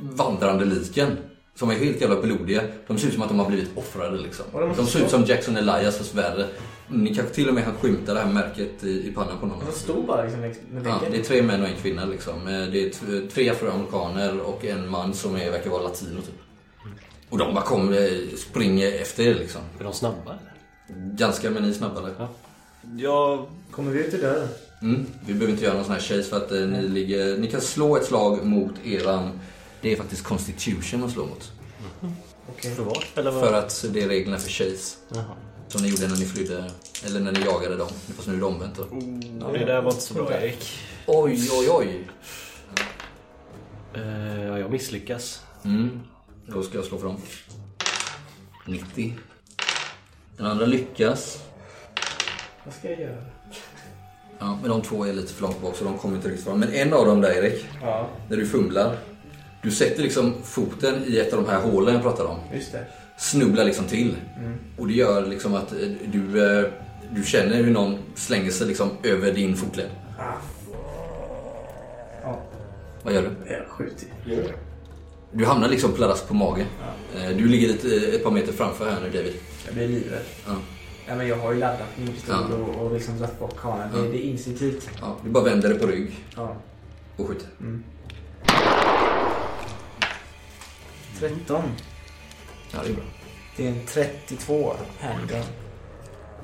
[SPEAKER 1] vandrande liken. Som är helt jävla blodiga. De ser ut som att de har blivit offrade liksom.
[SPEAKER 2] De
[SPEAKER 1] ser ut som Jackson Elias fast värre. Ni kanske till och med kan skymta det här märket i, i pannan på någon.
[SPEAKER 2] De stod bara liksom med
[SPEAKER 1] Ja, det är tre män och en kvinna liksom. Eh, Det är tre afroamerikaner och en man som är, verkar vara latino typ. Och de bara kommer, springer efter er liksom.
[SPEAKER 7] Är de snabba eller?
[SPEAKER 1] Ganska, men ni är snabbare.
[SPEAKER 7] Ja. Jag...
[SPEAKER 2] Kommer vi ut ur dörren?
[SPEAKER 1] Mm. Vi behöver inte göra någon sån här chase för att eh, ni ligger... Ni kan slå ett slag mot eran... Det är faktiskt constitution att slå mot.
[SPEAKER 2] Okej.
[SPEAKER 7] För vad? Eller vad?
[SPEAKER 1] För att det är reglerna för chase.
[SPEAKER 7] Jaha.
[SPEAKER 1] Som ni gjorde när ni flydde, eller när ni jagade dem. Fast nu är det omvänt då.
[SPEAKER 7] Ja, det där var inte så bra Erik.
[SPEAKER 1] Oj, oj, oj.
[SPEAKER 7] Eh, ja, jag misslyckas.
[SPEAKER 1] Mm. Då ska jag slå för dem. 90. Den andra lyckas.
[SPEAKER 2] Vad ska jag göra?
[SPEAKER 1] Ja, men de två är lite för långt bak så de kommer inte riktigt fram. Men en av dem där Erik,
[SPEAKER 2] Ja,
[SPEAKER 1] när du fumlar. Du sätter liksom foten i ett av de här hålen jag pratade om.
[SPEAKER 2] just det.
[SPEAKER 1] Snubblar liksom till. Och det gör liksom att eh, du, eh, du känner hur någon slänger sig liksom över din fotled.
[SPEAKER 2] Ah. Ja,
[SPEAKER 1] Vad gör du?
[SPEAKER 2] jag skjuter.
[SPEAKER 1] Du hamnar liksom pladask på magen. Eh, Du ligger lite, ett par meter framför här nu David.
[SPEAKER 2] Jag blir livrädd.
[SPEAKER 1] Ja.
[SPEAKER 2] Ja, men jag har ju laddat min pistol
[SPEAKER 1] Ja.
[SPEAKER 2] och, och liksom dragit bort kameran.
[SPEAKER 1] Ja.
[SPEAKER 2] Det, det är instinktivt.
[SPEAKER 1] Ja, du bara vänder dig på rygg
[SPEAKER 2] Ja.
[SPEAKER 1] och skjuter.
[SPEAKER 2] 13.
[SPEAKER 1] Ja, det är bra.
[SPEAKER 2] Det är en 32 handgun.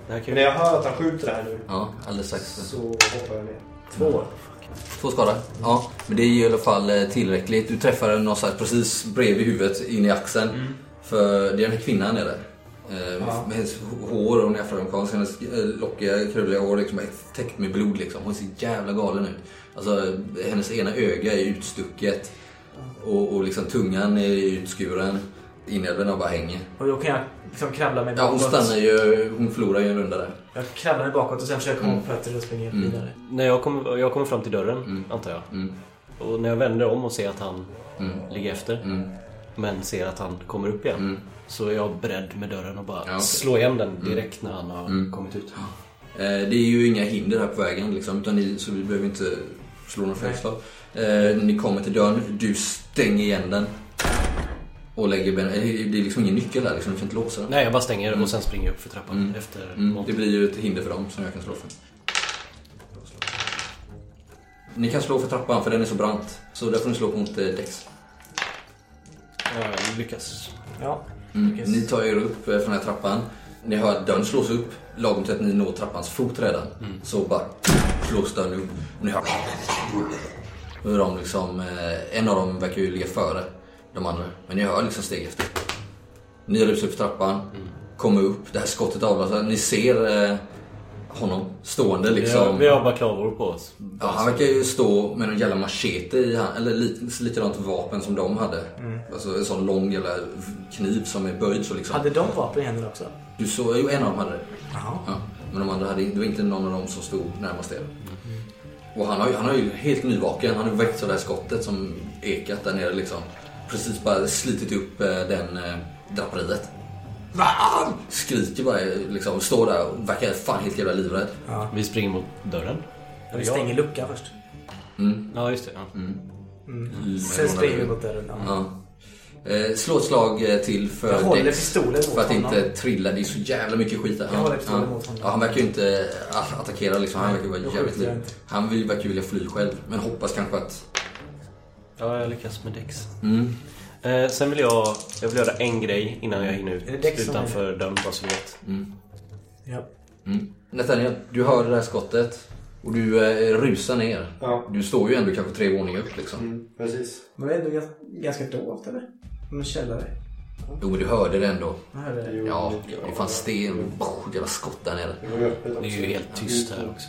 [SPEAKER 6] Men när jag hör att han skjuter det här nu
[SPEAKER 1] Ja, alldeles strax.
[SPEAKER 6] så hoppar jag ner.
[SPEAKER 2] Två.
[SPEAKER 1] Två skada. Ja, men det är ju i alla fall eh, tillräckligt. Du träffar den någonstans precis bredvid huvudet, in i axeln. För det är den här kvinnan är det. Eh,
[SPEAKER 2] Ja.
[SPEAKER 1] Med hennes hår, hon är afroamerikansk, hennes eh, lockiga, krulliga hår liksom är täckt med blod liksom. Hon ser jävla galen ut. Alltså, hennes ena öga är utstucket. Och, och liksom tungan är utskuren. Inälvorna bara hänger.
[SPEAKER 2] Och då kan jag liksom kravla mig
[SPEAKER 1] Ja, hon
[SPEAKER 2] bakåt.
[SPEAKER 1] stannar ju, hon förlorar ju en runda där.
[SPEAKER 2] Jag kravlar mig bakåt och sen försöker komma
[SPEAKER 1] Mm.
[SPEAKER 2] på fötter och springa
[SPEAKER 1] Mm.
[SPEAKER 2] vidare.
[SPEAKER 7] När jag kommer, jag kommer fram till dörren,
[SPEAKER 1] Mm.
[SPEAKER 7] antar jag.
[SPEAKER 1] Mm,
[SPEAKER 7] Och när jag vänder om och ser att han
[SPEAKER 1] mm,
[SPEAKER 7] ligger efter.
[SPEAKER 1] mm.
[SPEAKER 5] men ser att han kommer upp igen.
[SPEAKER 1] Mm.
[SPEAKER 5] Så är jag beredd med dörren och bara
[SPEAKER 1] Ja, okej.
[SPEAKER 5] slå igen den direkt när han har
[SPEAKER 1] Mm.
[SPEAKER 5] kommit ut.
[SPEAKER 1] Eh, Det är ju inga hinder här på vägen liksom, utan ni, så vi behöver inte slå några fältslag. Eh, ni kommer till dörren, du stänger igen den. Och lägger ben, eh, Det är liksom ingen nyckel där liksom, du kan inte låsa den.
[SPEAKER 5] Nej, jag bara stänger och sen springer jag upp för trappan
[SPEAKER 1] Mm.
[SPEAKER 5] efter
[SPEAKER 1] Mm, det blir ju ett hinder för dem som jag kan slå för. Ni kan slå för trappan för den är så brant. Så där får ni slå mot eh, Dex.
[SPEAKER 5] Jag lyckas.
[SPEAKER 2] Ja.
[SPEAKER 1] Mm.
[SPEAKER 2] Lyckas.
[SPEAKER 1] Ni tar er upp eh, från den här trappan. Ni hör att dörren slås upp. Lagom till att ni når trappans fot redan. Så bara slås dörren upp. Och ni hör hur de liksom, en av dem verkar ju ligga före de andra. Men ni hör liksom steg efter. Ni rusar upp för trappan. Kommer upp. Det här skottet avlossar. Ni ser eh, honom stående liksom.
[SPEAKER 5] vi har bara klavor på oss.
[SPEAKER 1] Ja, han verkar ju stå med en jävla machete i hand, eller lite, likadant vapen som de hade. Alltså en sån lång jävla kniv som är böjd så liksom.
[SPEAKER 2] Hade de vapen i händerna också?
[SPEAKER 1] Du såg ju en av dem hade det.
[SPEAKER 2] Jaha.
[SPEAKER 1] Ja, men de andra hade det var inte någon av dem som stod närmast er. Och han har ju, han har ju helt nyvaken. Han har väckts av det här skottet som ekat där nere liksom. Precis bara slitit upp eh, den eh, draperiet. Ah! Skriker bara liksom, står där och verkar fan helt jävla livrädd.
[SPEAKER 2] Ja.
[SPEAKER 5] Vi springer mot dörren.
[SPEAKER 2] Vi stänger luckan först.
[SPEAKER 1] Mm.
[SPEAKER 5] Ja, just det. Ja.
[SPEAKER 1] Mm.
[SPEAKER 2] Sen springer vi mot dörren. Ja.
[SPEAKER 1] Ja. Eh, slå ett slag eh, till för
[SPEAKER 2] Jag håller
[SPEAKER 1] Dex,
[SPEAKER 2] pistolen mot
[SPEAKER 1] För att
[SPEAKER 2] honom.
[SPEAKER 1] inte trilla. Det är så jävla mycket skit där.
[SPEAKER 2] Jag håller
[SPEAKER 1] Ja,
[SPEAKER 2] pistolen
[SPEAKER 1] ja.
[SPEAKER 2] mot honom.
[SPEAKER 1] Ja, han verkar ju inte attackera liksom. Han verkar vara jävligt liv. Han vill, verkar ju vilja fly själv. Men hoppas kanske att...
[SPEAKER 5] ja, jag lyckas med Dex.
[SPEAKER 1] Mm.
[SPEAKER 5] Eh, sen vill jag, jag vill göra en grej innan jag hinner
[SPEAKER 2] Är det
[SPEAKER 5] ut
[SPEAKER 2] Dex som
[SPEAKER 5] utanför dörren, bara så du vet.
[SPEAKER 1] Mm.
[SPEAKER 2] Ja.
[SPEAKER 1] Mm. Nathaniel, du hör det här skottet. Och du eh, rusar ner.
[SPEAKER 3] Ja,
[SPEAKER 1] Du står ju ändå kanske tre våningar upp liksom.
[SPEAKER 3] mm, precis.
[SPEAKER 2] Men det är ändå ganska, ganska dovt eller? En källare.
[SPEAKER 1] Jo, men du hörde det ändå.
[SPEAKER 2] Jag hörde det.
[SPEAKER 3] Jo,
[SPEAKER 1] Ja, det är fan sten. Jävla skott där nere.
[SPEAKER 3] Det var ju öppet också.
[SPEAKER 5] Det är ju helt tyst här också.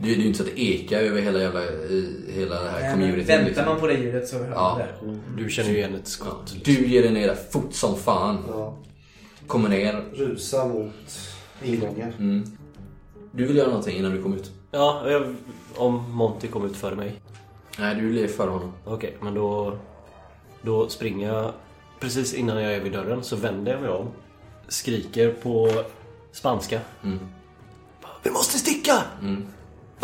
[SPEAKER 1] Det är ju inte så att det ekar över hela jävla... i Hela det här
[SPEAKER 2] Nej,
[SPEAKER 1] communityn.
[SPEAKER 2] Väntar
[SPEAKER 1] liksom.
[SPEAKER 2] man på det ljudet så hör
[SPEAKER 1] Ja.
[SPEAKER 2] det.
[SPEAKER 5] Du känner ju igen ett
[SPEAKER 1] Ja,
[SPEAKER 5] skott.
[SPEAKER 1] Du ger dig ner där fort som fan.
[SPEAKER 3] Ja.
[SPEAKER 1] Kommer ner.
[SPEAKER 3] Rusa mot ingången.
[SPEAKER 1] Mm. Du vill göra någonting innan du kommer ut?
[SPEAKER 5] Ja, jag, om Monty kom ut före mig.
[SPEAKER 1] Nej, du lever före honom.
[SPEAKER 5] Okej, men då, då springer jag precis innan jag är vid dörren så vänder jag mig om. Skriker på spanska.
[SPEAKER 1] Mm.
[SPEAKER 5] Vi måste sticka!
[SPEAKER 1] Mm.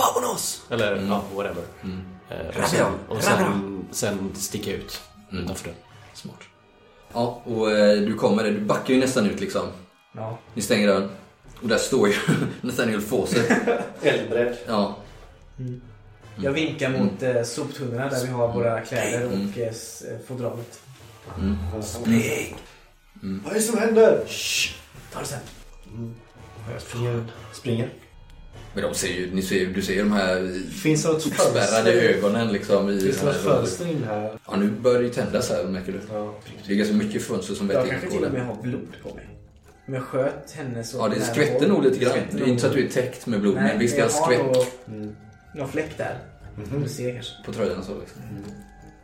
[SPEAKER 5] Vamonos! Eller ja, whatever.
[SPEAKER 1] Mm.
[SPEAKER 5] Eh, och sen, och sen, sen sticker jag ut
[SPEAKER 1] Mm.
[SPEAKER 5] utanför dörren.
[SPEAKER 1] Smart. Ja, och eh, du kommer, du backar ju nästan ut liksom.
[SPEAKER 2] Ja.
[SPEAKER 1] Ni stänger dörren. Och där står ju Nathaniel Fawcett.
[SPEAKER 3] Eldbredd.
[SPEAKER 1] Ja.
[SPEAKER 2] Jag vinkar mot eh, soptunnorna där vi har våra kläder
[SPEAKER 1] Mm.
[SPEAKER 2] och fodralet.
[SPEAKER 1] Mm.
[SPEAKER 3] Spring! Vad är det som händer?
[SPEAKER 2] Ta det sen.
[SPEAKER 8] Jag springer. springer.
[SPEAKER 1] Men de ser ju, ni ser, du ser ju de här
[SPEAKER 8] Finns det något
[SPEAKER 1] uppspärrade ögonen liksom. I
[SPEAKER 8] Finns det något
[SPEAKER 1] här-
[SPEAKER 8] fönster in här?
[SPEAKER 1] Ja, nu börjar det ju tändas här märker du.
[SPEAKER 8] Ja.
[SPEAKER 1] Det är ganska mycket fönster som
[SPEAKER 2] Jag
[SPEAKER 1] vetter
[SPEAKER 2] kanske
[SPEAKER 1] in
[SPEAKER 2] till
[SPEAKER 1] på
[SPEAKER 2] och med har blod på mig. Om jag sköt henne så...
[SPEAKER 1] Ja, det skvätter nog lite grann. Det är inte så att du är täckt med blod,
[SPEAKER 2] Nej,
[SPEAKER 1] men visst är det
[SPEAKER 2] jag
[SPEAKER 1] skvätt
[SPEAKER 2] nog
[SPEAKER 3] Mm.
[SPEAKER 2] någon fläck där.
[SPEAKER 1] Mhm.
[SPEAKER 2] Du ser kanske.
[SPEAKER 1] på tröjan och så liksom.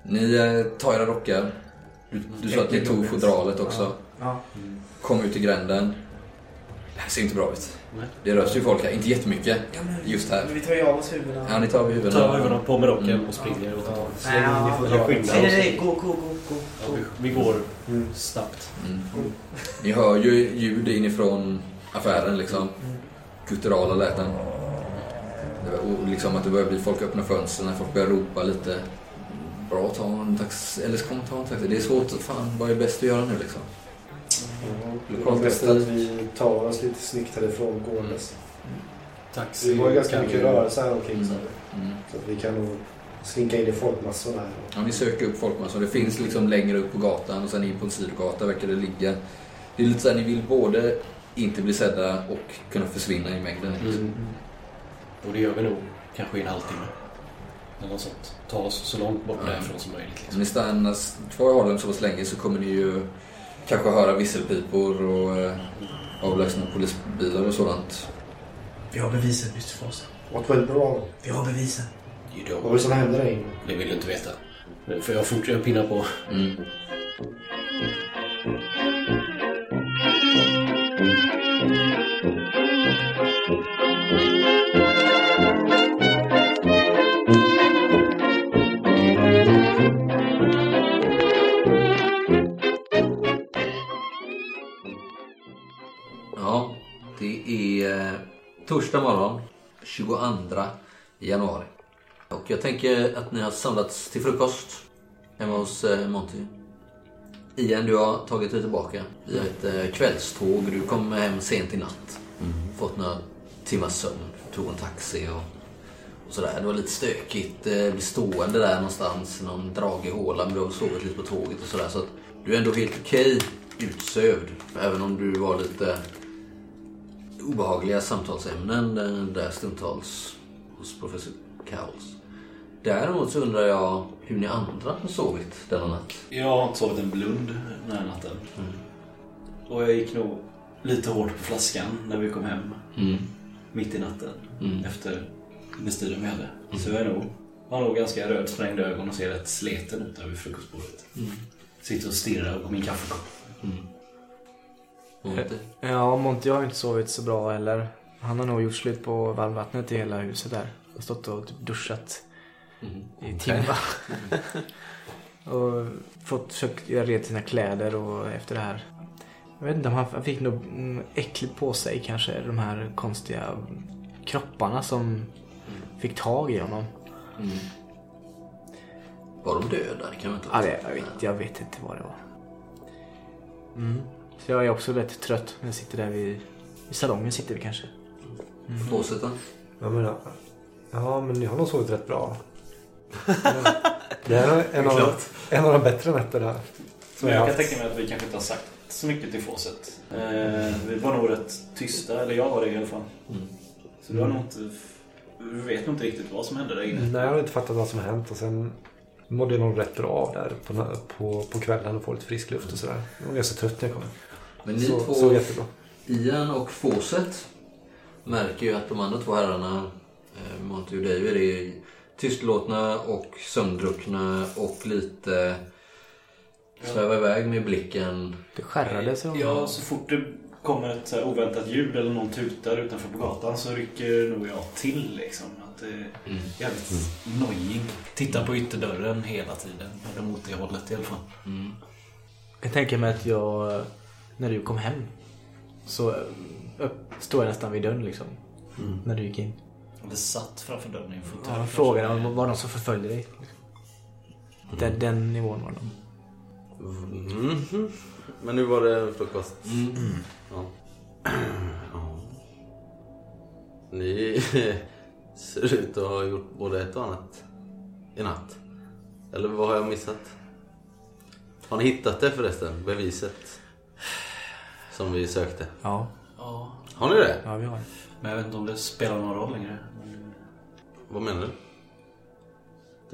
[SPEAKER 1] Ni eh, tar era rockar. Du, du sa att ni tog fodralet också.
[SPEAKER 2] Ja.
[SPEAKER 1] Kom ut i gränden. Det här ser inte bra ut.
[SPEAKER 5] Nej.
[SPEAKER 1] Det rör sig ju folk här, inte jättemycket. Just här.
[SPEAKER 2] Men vi tar ju av oss huvudena.
[SPEAKER 1] Ja, ni tar över
[SPEAKER 5] Tar
[SPEAKER 1] huvudena.
[SPEAKER 5] ögonen på med rocken
[SPEAKER 1] Mm.
[SPEAKER 5] och springer åt ett håll.
[SPEAKER 2] Nej, ja. Nej. Gå, gå, gå.
[SPEAKER 5] Ja, vi, vi går
[SPEAKER 3] Mm.
[SPEAKER 5] snabbt.
[SPEAKER 1] Mm. Ni hör ju ljud inifrån affären liksom. Gutturala läten. Det var- Och liksom att det börjar bli folk öppnar fönstren, folk börjar ropa lite. Bra, ta en taxi. Eller ska man ta en taxi? Det är svårt. Fan, vad är bäst att göra nu liksom?
[SPEAKER 3] Det är bäst att vi tar oss lite snyggt härifrån gåendes.
[SPEAKER 5] Taxi.
[SPEAKER 3] Vi har ju ganska mycket
[SPEAKER 5] vi-
[SPEAKER 3] rörelse här omkring så,
[SPEAKER 1] Mm.
[SPEAKER 3] så att vi kan nog slinka in i folkmassorna här.
[SPEAKER 1] Ja, ni söker upp folkmassor. Det finns liksom längre upp på gatan och sen in på en sidogata verkar det ligga. Det är lite så här, ni vill både inte bli sedda och kunna försvinna i mängden.
[SPEAKER 5] Mm. Och det gör vi nog kanske i en halvtimme. Eller något sånt. Ta oss så långt bort
[SPEAKER 1] Ja.
[SPEAKER 5] därifrån som möjligt.
[SPEAKER 1] Om
[SPEAKER 5] Liksom.
[SPEAKER 1] ni stannar kvar i Harlem så pass länge så kommer ni ju kanske höra visselpipor och eh, avlägsna polisbilar och sådant.
[SPEAKER 2] Vi har bevisen, Mr. Fawcett.
[SPEAKER 3] What went wrong?
[SPEAKER 2] Vi har bevisen.
[SPEAKER 5] You
[SPEAKER 3] Vad var det som hände där inne?
[SPEAKER 5] Det vill du inte veta. För jag fortsätter pinna på.
[SPEAKER 1] Mm. Är eh, torsdag morgon 22 januari. Och jag tänker att ni har samlats till frukost hemma hos eh, Monty. Ian, du har tagit dig tillbaka via ett eh, kvällståg. Du kom hem sent i natt. Fått några timmars sömn. Tog en taxi och, och sådär. Det var lite stökigt. Bli stående där någonstans. i Någon dragig håla. Men du har sovit lite på tåget och sådär. Så att du är ändå helt okej utsövd. Även om du var lite obehagliga samtalsämnen eh, där stundtals hos professor Cowles. Däremot så undrar jag hur ni andra har sovit denna natt.
[SPEAKER 5] Jag har inte sovit en blund den här natten. Och jag gick nog lite hårt på flaskan när vi kom hem. Mitt i natten.
[SPEAKER 1] Mm.
[SPEAKER 5] Efter bestyren vi hade. Så jag är nog, har nog ganska rödsprängda ögon och ser rätt sleten ut över frukostbordet. Sitter och stirrar på min kaffekopp.
[SPEAKER 1] Och inte?
[SPEAKER 2] Ja, Monty har inte sovit så bra heller. Han har nog gjort slut på varmvattnet i hela huset där. Och stått och typ duschat i timmar. och fått försökt göra rent sina kläder och efter det här. Jag vet inte han fick något mm, äckligt på sig kanske. De här konstiga kropparna som fick tag i honom.
[SPEAKER 1] Var de döda? Det kan man inte
[SPEAKER 2] Ja, det, jag, vet, jag vet inte vad det var. Mm. Så jag är också rätt trött jag sitter där vid, i salongen sitter vi kanske.
[SPEAKER 1] Fortsätta.
[SPEAKER 6] Ja men, ja, men ni har nog sovit rätt bra. Det är en av, de, en av de bättre nätterna. Som
[SPEAKER 5] Men
[SPEAKER 6] jag
[SPEAKER 5] kan tänka mig att vi kanske inte har sagt så mycket till Fawcett. Eh, vi var nog rätt tysta, eller jag var det i alla fall. Så du har nog inte... Du vet nog inte riktigt vad som hände där inne.
[SPEAKER 6] Nej, jag har inte fattat vad som har hänt. Och sen mådde jag nog rätt bra där på, på, på kvällen och få lite frisk luft och sådär. Jag var ganska trött när jag kom.
[SPEAKER 1] Men ni
[SPEAKER 6] Så,
[SPEAKER 1] två,
[SPEAKER 6] så jättebra.
[SPEAKER 1] Ian och Fawcett, märker ju att de andra två herrarna, eh, Monty och David, är tystlåtna och sömndruckna och lite svävar iväg med blicken.
[SPEAKER 2] Det skärrade sig om
[SPEAKER 5] Ja, så fort det kommer ett så oväntat ljud eller någon tutar utanför på gatan så rycker nog jag till liksom. Att det är jävligt nojig. Tittar på ytterdörren hela tiden. Eller mot det hållet i alla fall.
[SPEAKER 2] Jag kan tänka mig att jag, när du kom hem, så eh, upp, står jag nästan vid dörren liksom. När du gick in.
[SPEAKER 5] Det satt framför dörren i en fåtölj.
[SPEAKER 2] Jag frågade om det var någon som förföljde dig. Liksom. Den, den nivån var de.
[SPEAKER 9] Mhm. Men nu var det frukost. Ja. ja. Ni ser ut att ha gjort både ett och annat i natt. Eller vad har jag missat? Har ni hittat det förresten? Beviset? Som vi sökte.
[SPEAKER 2] Ja,
[SPEAKER 5] Ja,
[SPEAKER 9] Har ni det?
[SPEAKER 2] ja vi har det.
[SPEAKER 5] men jag vet inte om det spelar någon roll längre.
[SPEAKER 9] Vad menar du?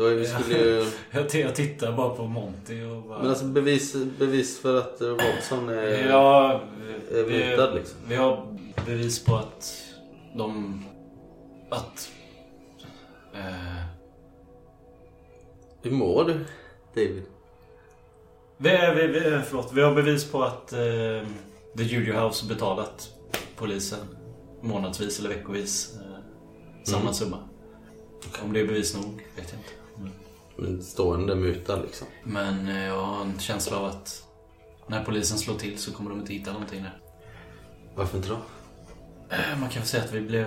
[SPEAKER 9] Ju, vi skulle ju...
[SPEAKER 5] Jag, jag tittar bara på Monty och bara...
[SPEAKER 9] Men alltså bevis, bevis för att Robson är...
[SPEAKER 5] Ja,
[SPEAKER 9] är
[SPEAKER 5] vi,
[SPEAKER 9] mutad, liksom.
[SPEAKER 5] vi har bevis på att de... Att... Eh,
[SPEAKER 9] Hur mår du, David?
[SPEAKER 5] vi, vi, vi, förlåt, vi har bevis på att eh, The Judio House betalat polisen månadsvis eller veckovis eh, samma
[SPEAKER 9] Mm.
[SPEAKER 5] summa. Om det är bevis nog vet jag inte.
[SPEAKER 9] En stående muta liksom.
[SPEAKER 5] Men eh, jag har en känsla av att när polisen slår till så kommer de inte hitta någonting där.
[SPEAKER 9] Varför inte då?
[SPEAKER 5] Eh, Man kan väl säga att vi blev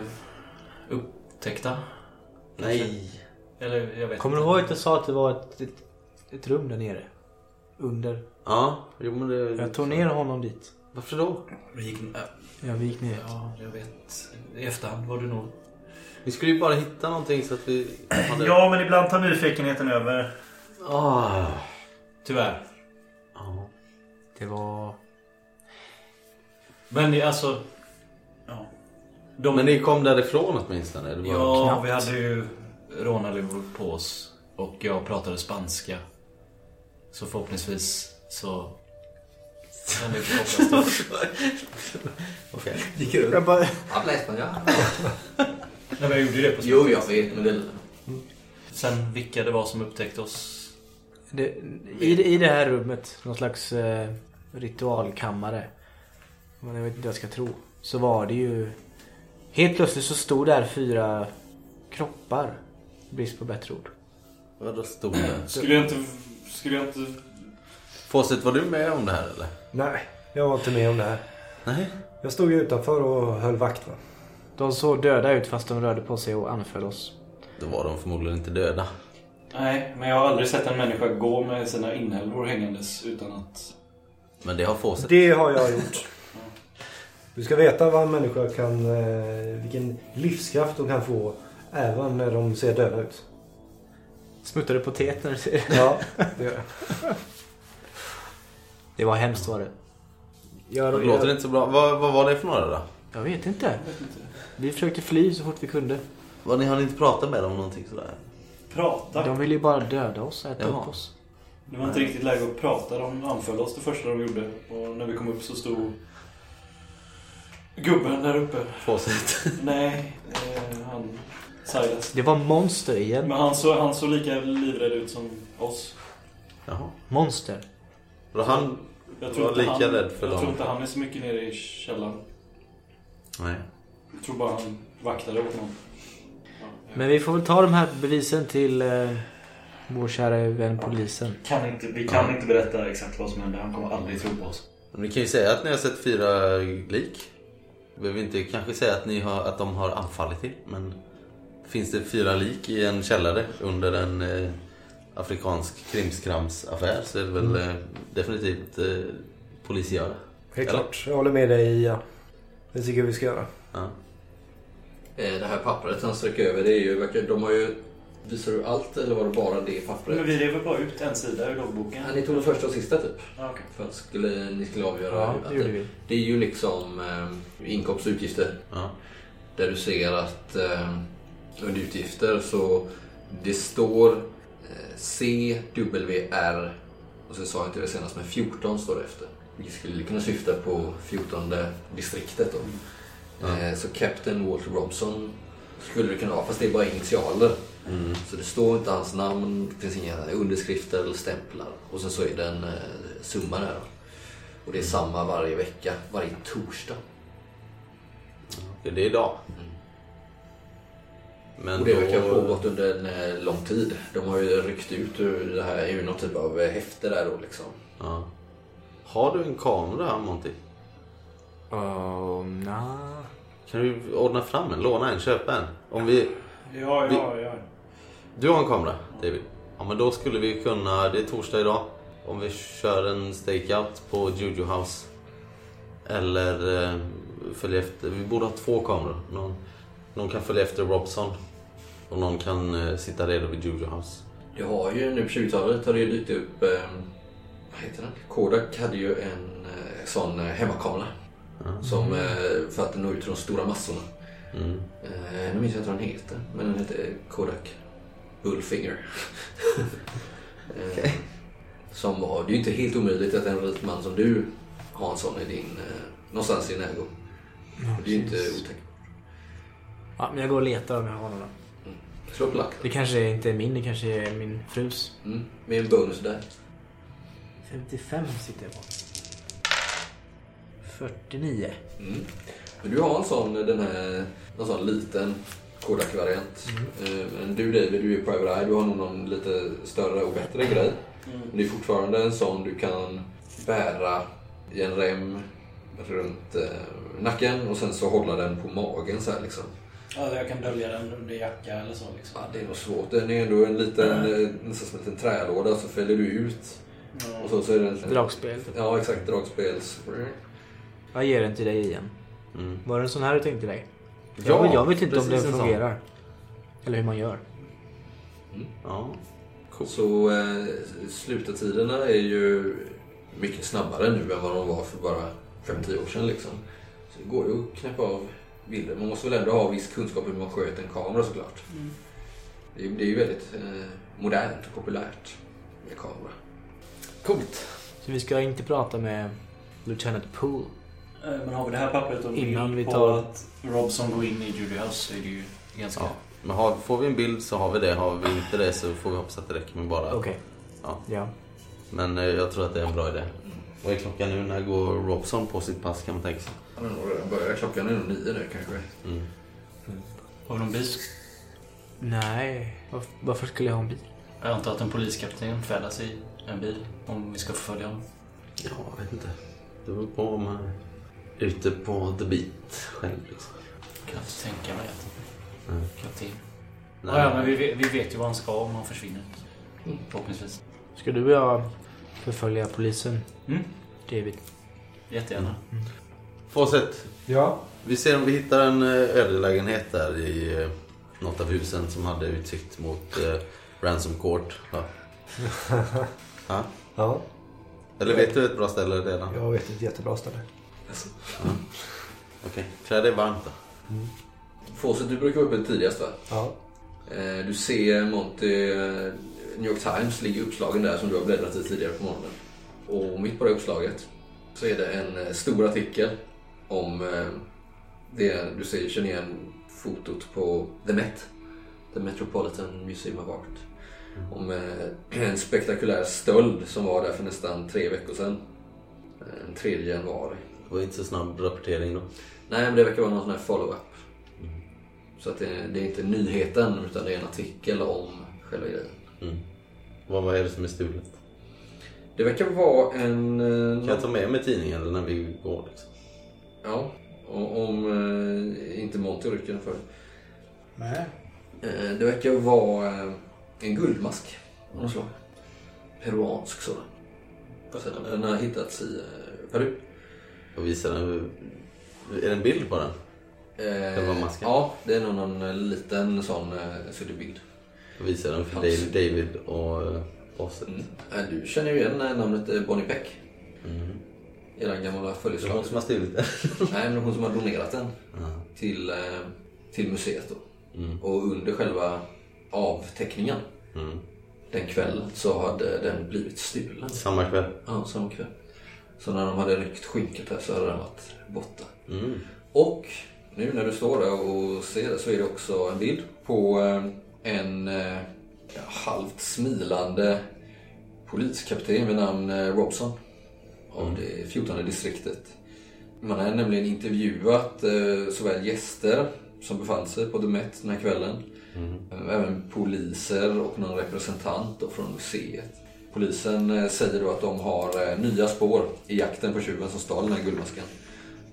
[SPEAKER 5] upptäckta.
[SPEAKER 9] Nej.
[SPEAKER 5] Eller jag vet
[SPEAKER 2] Kommer du
[SPEAKER 5] inte.
[SPEAKER 2] ihåg att jag sa att det var ett, ett, ett rum där nere? Under.
[SPEAKER 9] Ja, jo men det...
[SPEAKER 2] Jag tog ner honom dit.
[SPEAKER 9] Varför då?
[SPEAKER 5] Vi gick, äh,
[SPEAKER 2] Ja, vi gick ner.
[SPEAKER 5] ja, jag vet. I efterhand var det nog...
[SPEAKER 9] Vi skulle ju bara hitta någonting så att vi hade...
[SPEAKER 5] Ja, men ibland tar nyfikenheten över.
[SPEAKER 9] Ah.
[SPEAKER 5] Tyvärr.
[SPEAKER 9] Ja.
[SPEAKER 2] Det var...
[SPEAKER 5] Men det- alltså... Ja. De,
[SPEAKER 9] Men ni kom därifrån åtminstone? Det var...
[SPEAKER 5] ja,
[SPEAKER 2] knappt.
[SPEAKER 5] vi hade ju rånarluvor på oss. Och jag pratade spanska. Så förhoppningsvis så...
[SPEAKER 9] Okej.
[SPEAKER 1] Gick runt.
[SPEAKER 2] Jag bara...
[SPEAKER 1] Habla.
[SPEAKER 5] Nej, men jag gjorde det på
[SPEAKER 1] Jo, jag vet. Men det...
[SPEAKER 5] Sen vilka det var som upptäckte oss.
[SPEAKER 2] Det, i, I det här rummet, någon slags eh, ritualkammare. Men jag vet inte vad jag ska tro. Så var det ju... Helt plötsligt så stod där fyra kroppar. Brist på bättre ord.
[SPEAKER 9] Vadå stod det?
[SPEAKER 5] Skulle jag inte... Skulle jag inte...
[SPEAKER 9] Fawcett, var du med om det här eller?
[SPEAKER 6] Nej, jag var inte med om det här.
[SPEAKER 9] Nej.
[SPEAKER 3] Jag stod ju utanför och höll vakt va.
[SPEAKER 2] De såg döda ut fast de rörde på sig och anföll oss.
[SPEAKER 9] Då var de förmodligen inte döda.
[SPEAKER 5] Nej, men jag har aldrig sett en människa gå med sina inälvor hängandes utan att...
[SPEAKER 9] Men det har få sett.
[SPEAKER 3] Det har jag gjort. Du ska veta vad en människa kan... eh, Vilken livskraft de kan få även när de ser döda ut.
[SPEAKER 2] Smuttar du potet när du ser
[SPEAKER 3] Ja, det gör jag.
[SPEAKER 2] Det var hemskt var det. Jag,
[SPEAKER 9] Det låter inte så bra. Vad, vad var det för några då?
[SPEAKER 2] jag vet inte. Vi försökte fly så fort vi kunde.
[SPEAKER 9] Vad, ni har ni inte pratat med dem om någonting sådär?
[SPEAKER 5] Prata?
[SPEAKER 2] De ville ju bara döda oss, äta
[SPEAKER 9] Jaha.
[SPEAKER 2] upp oss.
[SPEAKER 5] Det var inte riktigt läge att prata. De anföll oss det första de gjorde. Och när vi kom upp så stod gubben där uppe.
[SPEAKER 9] Fåsigt.
[SPEAKER 5] Nej, eh, han... Silas.
[SPEAKER 2] Det var monster igen.
[SPEAKER 5] Men han såg, han såg lika livrädd ut som oss.
[SPEAKER 9] Jaha.
[SPEAKER 2] Monster.
[SPEAKER 9] Var han...
[SPEAKER 5] Jag
[SPEAKER 9] Var lika
[SPEAKER 5] han,
[SPEAKER 9] rädd för
[SPEAKER 5] Jag
[SPEAKER 9] dem.
[SPEAKER 5] tror inte han är så mycket nere i källaren.
[SPEAKER 9] Nej.
[SPEAKER 5] Jag tror bara han vaktade åt någon. Ja, jag
[SPEAKER 2] Men vi får väl ta de här bevisen till eh, vår kära vän polisen.
[SPEAKER 5] kan inte, vi kan inte berätta exakt vad som hände. Han kommer aldrig tro på oss.
[SPEAKER 9] Men ni kan ju säga att ni har sett fyra lik. Vi behöver inte kanske säga att, ni har, att de har anfallit er. Men finns det fyra lik i en källare under en eh, afrikansk krimskramsaffär så är det väl eh, definitivt eh, polisiära.
[SPEAKER 3] Helt
[SPEAKER 9] Eller?
[SPEAKER 3] klart. Jag håller med dig ja. Det tycker jag vi ska göra.
[SPEAKER 9] Ja.
[SPEAKER 1] Eh, Det här pappret han sträcker över, det är ju, de har ju... Visar du allt eller var det bara det pappret?
[SPEAKER 5] Men vi rev bara ut en sida ur logboken.
[SPEAKER 1] Ja, ni tog det första och sista typ.
[SPEAKER 5] Okej.
[SPEAKER 1] För att skulle, ni skulle avgöra
[SPEAKER 2] Ja,
[SPEAKER 1] att
[SPEAKER 2] det vi.
[SPEAKER 1] Det är ju liksom eh, inkomst och utgifter.
[SPEAKER 9] Ja.
[SPEAKER 1] Där du ser att eh, under utgifter så det står CWR och så sa jag inte det senast men 14 står det efter. Vi skulle kunna syfta på 14 distriktet då. Eh, så Captain Walter Robson skulle det kunna vara fast det är bara initialer.
[SPEAKER 9] Mm.
[SPEAKER 1] Så det står inte hans namn, det finns inga underskrifter eller stämplar. Och sen så är det en eh, summa där. då. Och det är samma varje vecka, varje torsdag.
[SPEAKER 9] Det är idag. Men
[SPEAKER 1] Och det verkar ha pågått under en eh, lång tid. De har ju ryckt ut ur det här ur någon typ av eh, häfte där då liksom.
[SPEAKER 9] Ja. Har du en kamera Monty?
[SPEAKER 2] Oh, nah.
[SPEAKER 9] Kan du ordna fram en? Låna en? Köpa en? Om vi...
[SPEAKER 5] Ja, ja, ja.
[SPEAKER 9] Du har en kamera, David? Ja, men då skulle vi kunna... Det är torsdag idag. Om vi kör en stakeout på Juju House. Eller eh, följa efter... Vi borde ha två kameror. Någon, någon kan följa efter Robson. Och någon kan eh, sitta redo vid Juju House.
[SPEAKER 1] Det har ju nu på 20-talet har det ju dykt upp, eh, vad heter den? Kodak hade ju en eh, sån eh, hemmakamera. Som, eh, för att nå ut till de stora massorna.
[SPEAKER 9] Mm.
[SPEAKER 1] Eh, nu minns jag inte vad den heter, men den heter Kodak Bullfinger. eh, som var, det är ju inte helt omöjligt att en rik man som du har en sån i din, eh, någonstans i din ägo. det är ju inte otänkbart.
[SPEAKER 2] Ja, men jag går och letar om jag har några.
[SPEAKER 1] Slå på.
[SPEAKER 2] Det kanske inte är min, det kanske är min frus.
[SPEAKER 1] Mm. Med en bonus där.
[SPEAKER 2] 55 sitter jag på. 49.
[SPEAKER 1] Mm. Men du har en sån, den här, en sån liten Kodak-variant. Eh, Men du David, du är Private Eye, du har nog någon lite större och bättre grej. Men det är fortfarande en sån du kan bära i en rem runt eh, nacken och sen så hålla den på magen så här liksom.
[SPEAKER 5] Ja, jag kan dölja den under jacka eller så liksom.
[SPEAKER 1] Ja, det är nog svårt. Den är ändå en liten, eh, nästan som en liten trälåda så fäller du ut. Och så, så är det en...
[SPEAKER 2] Dragspel.
[SPEAKER 1] Ja, exakt. Dragspels...
[SPEAKER 2] Jag ger den till dig igen.
[SPEAKER 9] Mm.
[SPEAKER 2] Var det en sån här du tänkte dig?
[SPEAKER 9] Ja,
[SPEAKER 2] jag, jag vet inte om den
[SPEAKER 9] en sån.
[SPEAKER 2] fungerar. Eller hur man gör.
[SPEAKER 9] Ja. Cool.
[SPEAKER 1] Så eh, slutartiderna är ju mycket snabbare nu än vad de var för bara 5-10 år sedan. Liksom. Så det går ju att knäppa av bilder. Man måste väl ändå ha viss kunskap hur man sköter en kamera såklart. Det, är, det är ju väldigt eh, modernt och populärt med kamera.
[SPEAKER 9] Coolt.
[SPEAKER 2] Så vi ska inte prata med Lieutenant Poole.
[SPEAKER 5] Eh, Men har vi det här pappret och
[SPEAKER 2] Innan vi
[SPEAKER 5] på
[SPEAKER 2] tar-
[SPEAKER 5] att Robson går in i Judy House så är det ju ganska...
[SPEAKER 9] Ja. Men har, får vi en bild så har vi det. Har vi inte det så får vi hoppas att det räcker med bara...
[SPEAKER 2] Okej.
[SPEAKER 9] Ja.
[SPEAKER 2] Ja.
[SPEAKER 9] Men eh, jag tror att det är en bra idé. Vad är klockan nu? När går Robson på sitt pass kan man tänka sig?
[SPEAKER 1] Han har nog redan börjat. Klockan är nog nio nu kanske.
[SPEAKER 9] Mm.
[SPEAKER 5] Har vi någon bil?
[SPEAKER 2] Nej. Varför, varför skulle jag ha en bil?
[SPEAKER 5] Jag antar att en poliskapten färdas i en bil om vi ska förfölja honom.
[SPEAKER 9] Ja, jag vet inte. Det beror på om... eh, ute på the beat själv liksom.
[SPEAKER 5] Kan inte tänka mig att
[SPEAKER 9] Mm.
[SPEAKER 5] kapten.
[SPEAKER 9] Nej.
[SPEAKER 5] Ja, ja, men vi, vet- vi vet ju vad han ska om han försvinner. Förhoppningsvis.
[SPEAKER 2] Ska du och jag förfölja polisen,
[SPEAKER 5] Mm.
[SPEAKER 2] David?
[SPEAKER 5] Jättegärna.
[SPEAKER 9] Fawcett,
[SPEAKER 3] Ja.
[SPEAKER 9] vi ser om vi hittar en eh, ödelägenhet där i eh, något av husen som hade utsikt mot eh, Ransom Court. Ja. ja.
[SPEAKER 3] Ja,
[SPEAKER 9] Eller vet du ett bra ställe redan?
[SPEAKER 3] jag vet ett jättebra ställe.
[SPEAKER 9] Okej, klä dig varmt då.
[SPEAKER 1] Fawcett, du brukar vara uppe tidigast va?
[SPEAKER 3] Ja.
[SPEAKER 1] Eh, Du ser Monty, New York Times ligger uppslagen där som du har bläddrat i tidigare på morgonen. Och mitt på det uppslaget så är det en stor artikel om eh, det du ser, känner igen fotot på The Met, The Metropolitan Museum of Art. Om eh, en spektakulär stöld som var där för nästan tre veckor sedan. Eh, Den 3 januari.
[SPEAKER 9] Det var inte så snabb rapportering då.
[SPEAKER 1] Nej, men det verkar vara någon sån här follow-up. Så att det, det är inte nyheten utan det är en artikel om själva grejen.
[SPEAKER 9] Mm. Vad, vad är det som är stulet?
[SPEAKER 1] Det verkar vara en... eh,
[SPEAKER 9] Kan jag ta med mig tidningen eller när vi går? Liksom?
[SPEAKER 1] Ja, om eh, inte Monty rycker den för
[SPEAKER 2] Nej.
[SPEAKER 1] eh, Det verkar vara eh, en guldmask av något slag. Peruansk sådan. Så Den har hittats i eh, Peru.
[SPEAKER 9] Och visar den. Är det en bild på den?
[SPEAKER 1] Eh,
[SPEAKER 9] Själva masken?
[SPEAKER 1] Ja, det är nog någon eh, liten sån eh, suddig bild.
[SPEAKER 9] Och visar den för
[SPEAKER 1] Hans.
[SPEAKER 9] David, och uh, Fawcett.
[SPEAKER 1] Mm. Eh, Du känner ju igen eh, namnet eh, Bonnie Beck.
[SPEAKER 9] Mm.
[SPEAKER 1] Eran gamla
[SPEAKER 9] är hon
[SPEAKER 1] följeslagare.
[SPEAKER 9] som har stulit den.
[SPEAKER 1] Nej, men hon som har donerat den
[SPEAKER 9] Ja.
[SPEAKER 1] till, eh, till museet då.
[SPEAKER 9] Mm.
[SPEAKER 1] Och under själva avteckningen
[SPEAKER 9] Mm.
[SPEAKER 1] den kvällen så hade den blivit stulen.
[SPEAKER 9] Samma kväll.
[SPEAKER 1] Ja, samma kväll. Så när de hade ryckt skynket här så hade den varit borta.
[SPEAKER 9] Mm.
[SPEAKER 1] Och nu när du står där och ser det så är det också en bild på eh, en eh, ja, halvt smilande poliskapten vid namn Robson av det 14 distriktet. Man har nämligen intervjuat eh, såväl gäster som befann sig på The Met den här kvällen. Eh, Även poliser och någon representant från museet. Polisen eh, säger då att de har eh, nya spår i jakten på tjuven som stal den här guldmasken.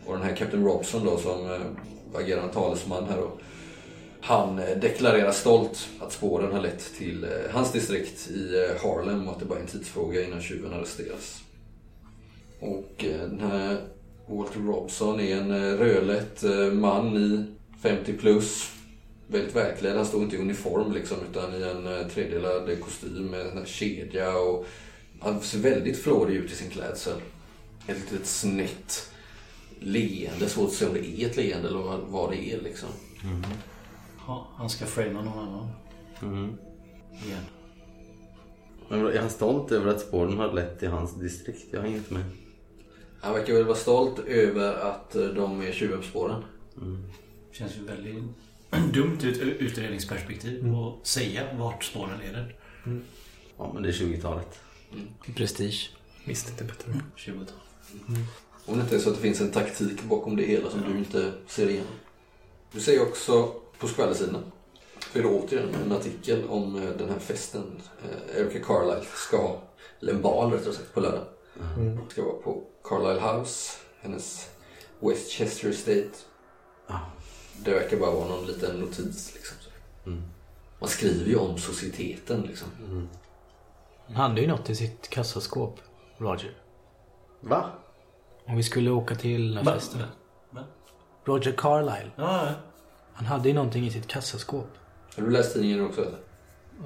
[SPEAKER 1] Och den här Captain Robson då som agerande talesman här då. Han deklarerar stolt att spåren har lett till hans distrikt i Harlem och att det bara är en tidsfråga innan tjuven arresteras. Och eh, den här Walter Robson är en eh, rödlätt eh, man i 50 plus. Väldigt välklädd. Han står inte i uniform liksom utan i en eh, tredelad kostym med en kedja och han ser väldigt flådig ut i sin klädsel. Ett litet snett leende. Svårt att se om det är ett leende eller vad- det är liksom.
[SPEAKER 5] Ja, han ska framea någon annan.
[SPEAKER 9] Mm.
[SPEAKER 5] Igen.
[SPEAKER 9] Men är han stolt över att spåren har lett till hans distrikt? Jag har inget med.
[SPEAKER 1] Han verkar väl vara stolt över att eh, de är tjuvuppspåren.
[SPEAKER 5] Känns ju väldigt dumt ur ett utredningsperspektiv att säga vart spåren leder.
[SPEAKER 9] Ja, men det är 20-talet.
[SPEAKER 2] Prestige.
[SPEAKER 3] Visste inte bättre.
[SPEAKER 5] 20-tal.
[SPEAKER 1] Om det inte är så att det finns en taktik bakom det hela som du inte ser igenom. Du ser också på skvallersidan. Så är det återigen en artikel om eh, den här festen eh, Erica Carlisle ska ha. Eller en bal rättare sagt på lördag.
[SPEAKER 3] Mm.
[SPEAKER 1] Det ska vara på Carlisle House. Hennes Westchester Estate.
[SPEAKER 9] Ah.
[SPEAKER 1] Det verkar bara vara någon liten notis liksom.
[SPEAKER 9] Mm.
[SPEAKER 1] Man skriver ju om societeten liksom.
[SPEAKER 2] Han hade ju något i sitt kassaskåp, Roger.
[SPEAKER 9] Va?
[SPEAKER 2] Om vi skulle åka till den här festen. Roger Carlyle.
[SPEAKER 5] Ja, ja.
[SPEAKER 2] Han hade ju någonting i sitt kassaskåp.
[SPEAKER 1] Har du läst tidningen också eller?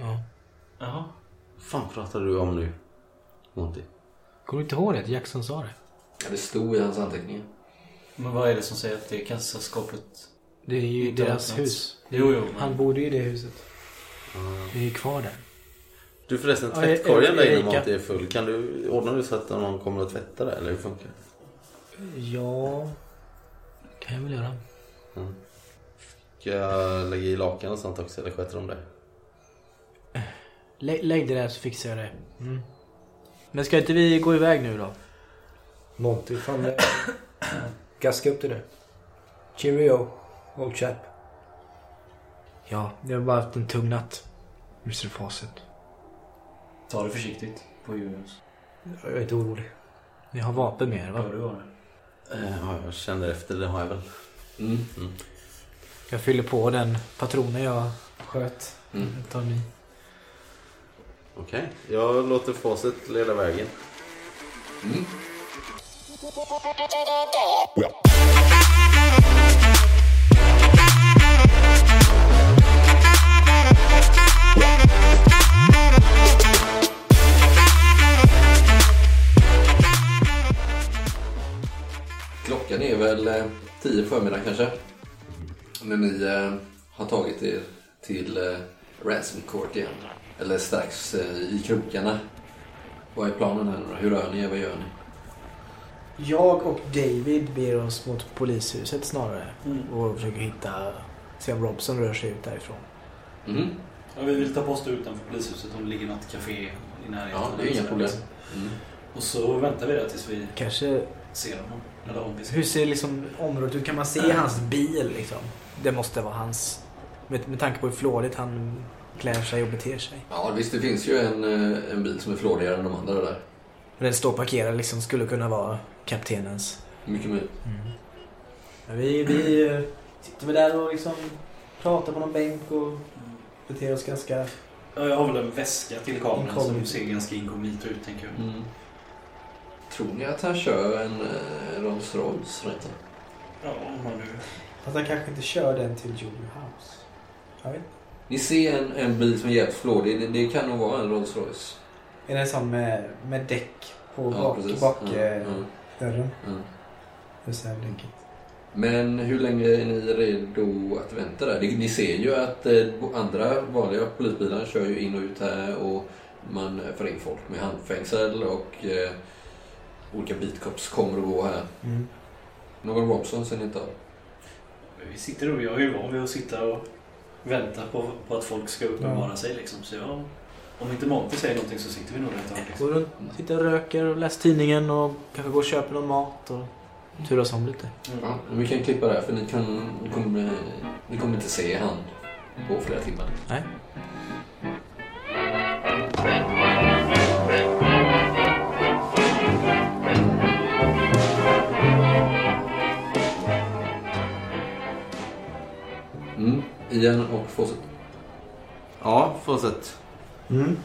[SPEAKER 2] Ja.
[SPEAKER 5] Jaha.
[SPEAKER 9] fan pratar du om nu? Monty?
[SPEAKER 2] Kommer du inte ihåg det? Jackson sa det.
[SPEAKER 1] Ja, det stod i hans anteckningar.
[SPEAKER 5] Men vad är det som säger att det är kassaskåpet?
[SPEAKER 2] Det är ju
[SPEAKER 5] Inte
[SPEAKER 2] deras
[SPEAKER 5] öppnat.
[SPEAKER 2] hus.
[SPEAKER 5] Jo, jo. Men...
[SPEAKER 2] Han bodde ju i det huset. Det är ju kvar där.
[SPEAKER 9] Du förresten,
[SPEAKER 2] Ja,
[SPEAKER 9] tvättkorgen där inne. Monty är full. Kan du ordna det så att någon kommer att tvätta det? Eller hur funkar det?
[SPEAKER 2] Ja, kan jag väl göra.
[SPEAKER 9] Ska jag lägga i lakan och sånt också? Eller sköter de det?
[SPEAKER 2] Lä lägg det där så fixar jag det. Mm. Men ska inte vi gå iväg nu då?
[SPEAKER 3] Monty, fan. Gaska upp det. Cheerio, old chap.
[SPEAKER 2] Ja, vi har bara haft en tung natt. Mr Fawcett.
[SPEAKER 5] Ta det försiktigt på Julius.
[SPEAKER 3] Jag är inte orolig.
[SPEAKER 2] Ni har vapen med er
[SPEAKER 5] Ja,
[SPEAKER 2] va?
[SPEAKER 5] du har det.
[SPEAKER 9] Eh, Ja, jag känner efter, det har jag väl.
[SPEAKER 1] Mm.
[SPEAKER 2] Jag fyller på den patronen jag sköt.
[SPEAKER 1] Mm.
[SPEAKER 2] Jag tar ny.
[SPEAKER 9] Okej, jag låter facit leda vägen.
[SPEAKER 1] Mm. Klockan är väl eh, tio på förmiddagen kanske. När ni eh, har tagit er till eh, Ransom Court igen. Eller strax eh, i krokarna. Vad är planen här nu då? Hur rör ni er? Vad gör ni?
[SPEAKER 2] Jag och David ber oss mot polishuset snarare.
[SPEAKER 5] Mm.
[SPEAKER 2] Och försöker hitta, se om Robson rör sig ut därifrån.
[SPEAKER 1] Mm.
[SPEAKER 5] Ja, vi vill ta post utanför polishuset om det ligger något café i närheten.
[SPEAKER 1] Ja, det är inga problem. Mm.
[SPEAKER 5] Och så väntar vi där tills vi
[SPEAKER 2] Kanske,
[SPEAKER 5] ser honom. Eller om vi ser
[SPEAKER 2] hur ser liksom området ut? Kan man se hans bil liksom? Det måste vara hans. Med, med tanke på hur flådigt han klär sig och beter sig.
[SPEAKER 1] Ja, visst det finns ju en, eh, en bil som är flådigare än de andra där.
[SPEAKER 2] Den står parkerad liksom, skulle kunna vara kaptenens.
[SPEAKER 1] Mycket möjligt.
[SPEAKER 2] Men vi, vi eh, sitter väl där och liksom pratar på någon bänk och beter oss ganska...
[SPEAKER 5] Ja, jag har väl en väska till kameran som ser ganska inkognito ut, tänker jag.
[SPEAKER 1] Mm. Tror ni att han kör en eh, Rolls Royce? Rätt?
[SPEAKER 5] Ja, om man nu...
[SPEAKER 2] Fast han kanske inte kör den till Jewel House. Jag vet inte.
[SPEAKER 1] Ni ser en, en bil som är jävligt flådig. Det, det kan nog vara en Rolls Royce.
[SPEAKER 2] Är det en sån med, med däck på
[SPEAKER 1] Ja,
[SPEAKER 2] bak,
[SPEAKER 1] precis.
[SPEAKER 2] bak
[SPEAKER 1] Ja, ja.
[SPEAKER 2] Reservdäcket.
[SPEAKER 1] Men hur länge är ni redo att vänta där? Ni, ser ju att eh, andra vanliga polisbilar kör ju in och ut här och man får in folk med handfängsel och eh, olika beatcops kommer och går här.
[SPEAKER 2] Mm.
[SPEAKER 1] Någon Robson ser ni inte av.
[SPEAKER 5] Vi sitter och jag är ju van vid att sitta och vänta på, på att folk ska uppenbara
[SPEAKER 2] Ja.
[SPEAKER 5] sig liksom. Så jag, om inte Monty säger någonting så sitter vi nog där ett tag. Liksom.
[SPEAKER 2] Går runt, sitter och röker och läser tidningen och kanske går och köper någon mat och turas om lite.
[SPEAKER 5] Mm.
[SPEAKER 1] Ja, vi kan klippa där för ni, kan, ni, kommer, ni kommer inte se han på flera timmar.
[SPEAKER 2] Nej.
[SPEAKER 1] Ian och Fawcett.
[SPEAKER 9] Ja, facit.
[SPEAKER 3] Mm.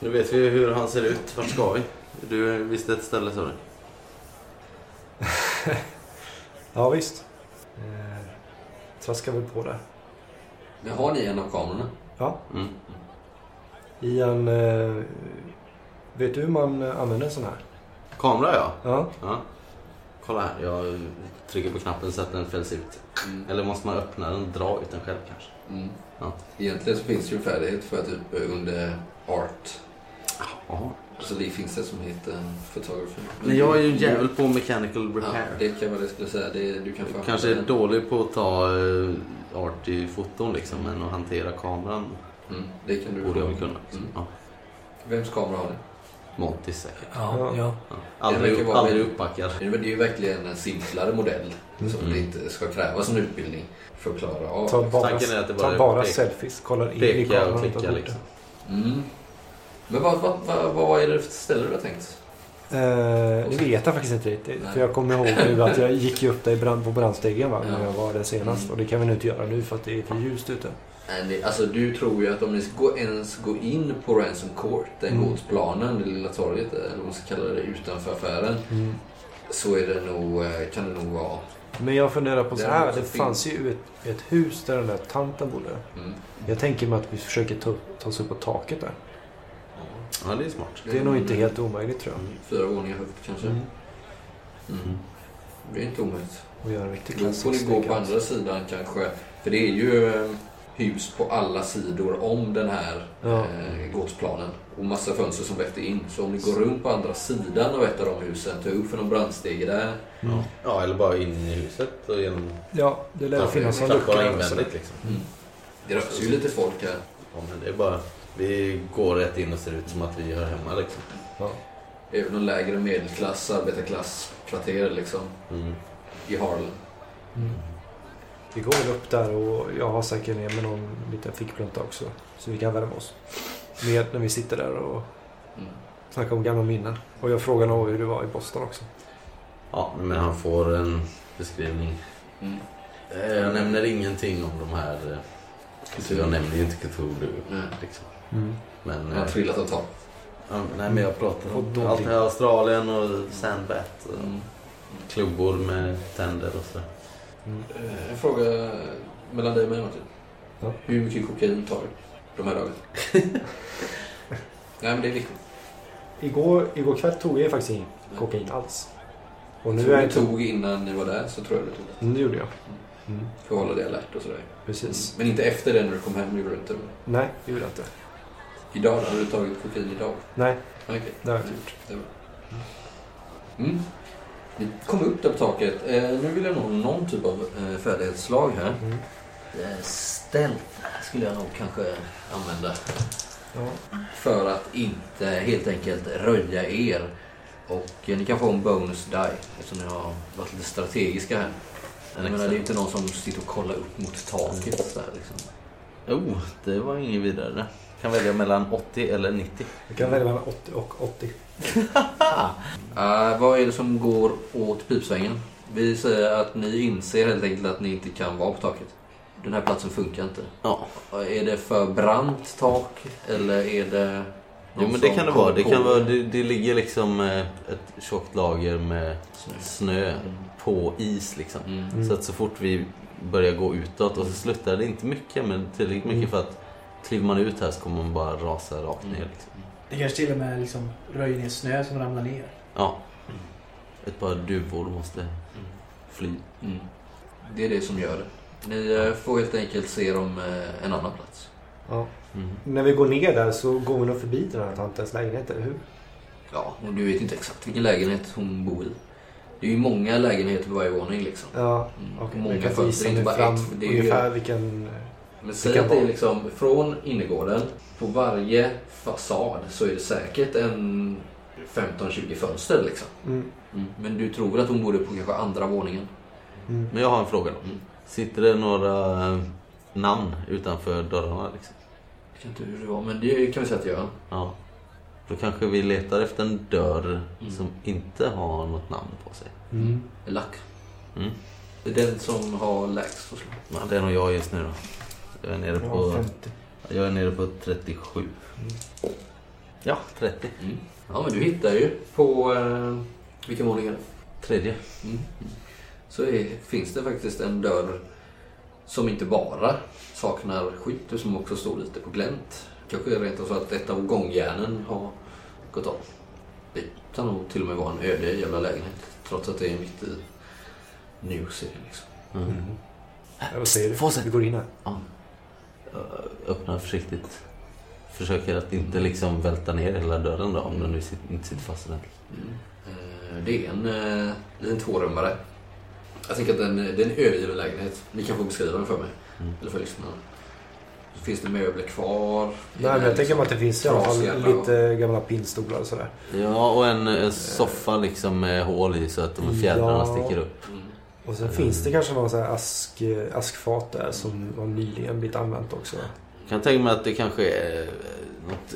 [SPEAKER 9] Nu vet vi hur han ser ut. Vart ska vi? Du visste ett ställe sa du?
[SPEAKER 3] Ja visst. Eh, traskar väl på där.
[SPEAKER 1] Men har ni en av kamerorna?
[SPEAKER 3] Ja.
[SPEAKER 9] Mm.
[SPEAKER 3] Ian, eh, vet du hur man använder en sån här?
[SPEAKER 9] Kamera ja.
[SPEAKER 3] Ja.
[SPEAKER 9] ja. Kolla här, jag trycker på knappen så att den fälls ut.
[SPEAKER 1] Mm.
[SPEAKER 9] Eller måste man öppna den och dra ut den själv kanske?
[SPEAKER 1] Mm.
[SPEAKER 9] Ja.
[SPEAKER 1] Egentligen så finns det ju färdighet för typ under art.
[SPEAKER 9] Ja.
[SPEAKER 1] Så det finns det som heter photography.
[SPEAKER 9] Men jag är ju en jävel på mechanical
[SPEAKER 1] Ja,
[SPEAKER 9] repair.
[SPEAKER 1] det kan jag skulle säga. Det, du kan få
[SPEAKER 9] Kanske är dålig på att ta uh, art i foton liksom, men att hantera kameran
[SPEAKER 1] Mm, det kan du
[SPEAKER 9] borde jag väl kunna. Liksom.
[SPEAKER 1] Mm.
[SPEAKER 9] Ja.
[SPEAKER 1] Vems kamera har ni?
[SPEAKER 9] Montis säkert.
[SPEAKER 2] Ja,
[SPEAKER 3] Ja.
[SPEAKER 2] ja.
[SPEAKER 9] Ja.
[SPEAKER 1] Det
[SPEAKER 9] Aldrig,
[SPEAKER 1] vara
[SPEAKER 9] aldrig uppbackad.
[SPEAKER 1] Det är det är ju verkligen en simplare modell som
[SPEAKER 9] Mm.
[SPEAKER 1] det inte ska krävas en utbildning för att klara av.
[SPEAKER 3] Ta bara,
[SPEAKER 9] Tanken är att det bara
[SPEAKER 3] ta bara
[SPEAKER 9] pek-
[SPEAKER 3] selfies. Kollar in i
[SPEAKER 9] Peka
[SPEAKER 3] kameran.
[SPEAKER 9] och klicka liksom.
[SPEAKER 1] Mm. Men vad, vad, vad, vad är det för ställe du har tänkt?
[SPEAKER 3] Eh, det vet jag faktiskt inte riktigt. För jag kommer ihåg nu att jag gick ju upp där på brandstegen va,
[SPEAKER 1] Ja.
[SPEAKER 3] när jag var där senast.
[SPEAKER 1] Mm.
[SPEAKER 3] Och det kan vi nu inte göra nu för att det är för ljust ute.
[SPEAKER 1] Nej, det- Alltså du tror ju att om ni ska ens gå in på Ransom Court, den
[SPEAKER 3] Mm.
[SPEAKER 1] gårdsplanen, det lilla torget, eller vad man ska kalla det, utanför affären. Så är det nog, eh, kan det nog vara.
[SPEAKER 3] Men jag funderar på så
[SPEAKER 1] Det
[SPEAKER 3] här. Det fanns ju ett, ett hus där den där tanten bodde.
[SPEAKER 1] Mm.
[SPEAKER 3] Jag tänker mig att vi försöker ta, ta oss upp på taket där.
[SPEAKER 9] Ja, det är smart.
[SPEAKER 3] Det är nog inte helt omöjligt tror jag.
[SPEAKER 1] Fyra våningar högt kanske.
[SPEAKER 3] Mm.
[SPEAKER 1] Mm. Det är inte omöjligt.
[SPEAKER 3] Och göra en riktig
[SPEAKER 1] Då får ni
[SPEAKER 3] klassisk
[SPEAKER 1] gå på andra sidan kanske. För det är ju eh, hus på alla sidor om den här
[SPEAKER 3] Ja.
[SPEAKER 1] eh, gårdsplanen. Och massa fönster som vetter in. Så om ni går runt på andra sidan av ett av de husen, ta upp för någon brandstege där.
[SPEAKER 3] Mm.
[SPEAKER 9] Ja, eller bara in i huset och genom...
[SPEAKER 3] Ja, det lär finnas
[SPEAKER 9] klart
[SPEAKER 3] lucka
[SPEAKER 9] invändigt liksom.
[SPEAKER 1] Mm. Det rör sig ju lite folk här.
[SPEAKER 9] Ja, men det är bara... Vi går rätt in och ser ut som att vi hör hemma liksom.
[SPEAKER 3] Ja.
[SPEAKER 1] Väl någon lägre medelklass, arbetarklasskvarter liksom.
[SPEAKER 9] Mm.
[SPEAKER 1] I Harlem.
[SPEAKER 3] Mm. Vi går väl upp där och jag har säkert ner med någon liten fickplunta också. Så vi kan värma oss. Med när vi sitter där och
[SPEAKER 1] Mm.
[SPEAKER 3] snackar om gamla minnen. Och jag frågar nog hur det var i Boston också.
[SPEAKER 9] Ja, men han får en beskrivning.
[SPEAKER 1] Mm.
[SPEAKER 9] Eh, Jag nämner ingenting om de här... eh, Så jag nämner ju inte Cthulhu.
[SPEAKER 1] Nej.
[SPEAKER 9] Liksom.
[SPEAKER 3] Mm.
[SPEAKER 9] Men,
[SPEAKER 1] Han har
[SPEAKER 9] eh,
[SPEAKER 1] trillat ett tag.
[SPEAKER 9] ja, nej, men jag pratar om allt det här Australien och sandbat. Och
[SPEAKER 1] Mm.
[SPEAKER 9] klubbor med tänder och så.
[SPEAKER 1] Eh, En fråga mellan dig och mig Martin.
[SPEAKER 3] Ja.
[SPEAKER 1] Hur mycket kokain tar du de här dagarna? Nej men det är viktigt.
[SPEAKER 3] Igår, igår kväll tog jag faktiskt ingen kokain alls. Och
[SPEAKER 1] Nu
[SPEAKER 3] nu är
[SPEAKER 1] du
[SPEAKER 3] jag
[SPEAKER 1] tog innan ni var där så tror jag du tog det.
[SPEAKER 3] Mm, Det gjorde jag. Mm.
[SPEAKER 1] För att hålla dig alert och sådär.
[SPEAKER 3] Precis.
[SPEAKER 1] Men inte efter det när du kom hem gjorde du inte.
[SPEAKER 3] Nej, det gjorde jag inte.
[SPEAKER 1] Idag då? Har du tagit kokain idag?
[SPEAKER 3] Nej,
[SPEAKER 1] Okej.
[SPEAKER 3] det har jag inte gjort.
[SPEAKER 1] Det. Mm. Vi kom upp där på taket. Eh, nu vill jag nog ha någon typ av eh, färdighetsslag här.
[SPEAKER 3] Mm.
[SPEAKER 1] Eh, Stealth skulle jag nog kanske använda.
[SPEAKER 3] Ja.
[SPEAKER 1] För att inte helt enkelt röja er. Och eh, ni kan få en bonus die eftersom ni har varit lite strategiska här. Jag menar, det är ju inte någon som sitter och kollar upp mot taket. Så här, liksom.
[SPEAKER 9] Oh, det var inget vidare. Kan välja mellan 80 eller 90.
[SPEAKER 3] Jag kan välja mellan 80 och 80.
[SPEAKER 1] Eh, vad är det som går åt pipsvängen? Vi säger att ni inser helt enkelt att ni inte kan vara på taket. Den här platsen funkar inte.
[SPEAKER 9] Ja,
[SPEAKER 1] Är det för brant tak eller är det...
[SPEAKER 9] jo, men det kan det vara. Det, kan vara det, det ligger liksom eh, ett tjockt lager med
[SPEAKER 1] Snö.
[SPEAKER 9] snö
[SPEAKER 1] Mm.
[SPEAKER 9] på is liksom.
[SPEAKER 1] Mm.
[SPEAKER 3] Mm.
[SPEAKER 9] Så att så fort vi börjar gå utåt och så sluttar det inte mycket men tillräckligt mycket
[SPEAKER 3] Mm.
[SPEAKER 9] för att kliver man ut här så kommer man bara rasa rakt
[SPEAKER 1] Mm.
[SPEAKER 9] ner. Liksom.
[SPEAKER 2] Det kanske till och med liksom röjer ner snö som ramlar ner.
[SPEAKER 9] Ja. Ett par duvor måste fly.
[SPEAKER 1] Mm. Det är det som gör det. Ni eh, får helt enkelt se dem eh, en annan plats.
[SPEAKER 3] Ja.
[SPEAKER 9] Mm.
[SPEAKER 3] När vi går ner där så går vi nog förbi den här tantens lägenhet, eller hur?
[SPEAKER 1] Ja, och du vet inte exakt vilken lägenhet hon bor i. Det är ju många lägenheter på varje våning liksom.
[SPEAKER 3] Ja,
[SPEAKER 1] Mm.
[SPEAKER 3] okej.
[SPEAKER 1] Många fönster, inte bara
[SPEAKER 3] fram
[SPEAKER 1] ett, det är ju-
[SPEAKER 3] ungefär vilken...
[SPEAKER 1] Men säg att det är liksom från innergården, på varje fasad så är det säkert en 15-20 fönster liksom.
[SPEAKER 3] Mm.
[SPEAKER 1] Men du tror väl att hon bor på kanske andra våningen?
[SPEAKER 3] Mm.
[SPEAKER 9] Men jag har en fråga då.
[SPEAKER 1] Mm.
[SPEAKER 9] Sitter det några eh, namn utanför dörrarna? Liksom?
[SPEAKER 1] Jag vet inte hur det var, men det kan vi säga att det gör.
[SPEAKER 9] Ja. Då kanske vi letar efter en dörr
[SPEAKER 1] Mm.
[SPEAKER 9] som inte har något namn på sig.
[SPEAKER 3] Mm.
[SPEAKER 1] Lack.
[SPEAKER 9] Mm.
[SPEAKER 1] Det är den som har lägst förslag.
[SPEAKER 9] Ja, det är nog jag just nu då. Jag är nere på,
[SPEAKER 3] 50.
[SPEAKER 9] jag är nere på 37. Ja, 30.
[SPEAKER 1] Mm. Ja, men du hittar ju på... Eh, vilken våning är det?
[SPEAKER 9] Tredje.
[SPEAKER 1] Mm. Så är, finns det faktiskt en dörr som inte bara saknar skydd som också står lite på glänt. Kanske är det rent av så att ett av gångjärnen har gått av. Det kan nog till och med vara en öde jävla lägenhet. Trots att det är mitt i New City liksom.
[SPEAKER 9] Mm.
[SPEAKER 3] Mm. Ja, vad säger du? Vi går in här.
[SPEAKER 9] Ja. Öppnar försiktigt. Försöker att inte liksom välta ner hela dörren då om den nu sit- inte sitter fast ordentligt.
[SPEAKER 1] Mm. Eh, Det är en eh, liten tvårummare. Jag tänker att den, det är en övergiven lägenhet. Ni kan få beskriva den för mig.
[SPEAKER 9] Mm.
[SPEAKER 1] Eller för lyssnarna. Så finns det möbler kvar.
[SPEAKER 3] Nej, men jag tänker mig att det finns i alla fall lite gamla pinnstolar och sådär.
[SPEAKER 9] Ja, och en, en soffa liksom med hål i så att de fjädrarna
[SPEAKER 3] Ja.
[SPEAKER 9] sticker upp.
[SPEAKER 1] Mm.
[SPEAKER 3] Och sen finns det kanske någon sån här ask, askfat där som har nyligen blivit använt också.
[SPEAKER 9] Jag kan tänka mig att det kanske är eh, något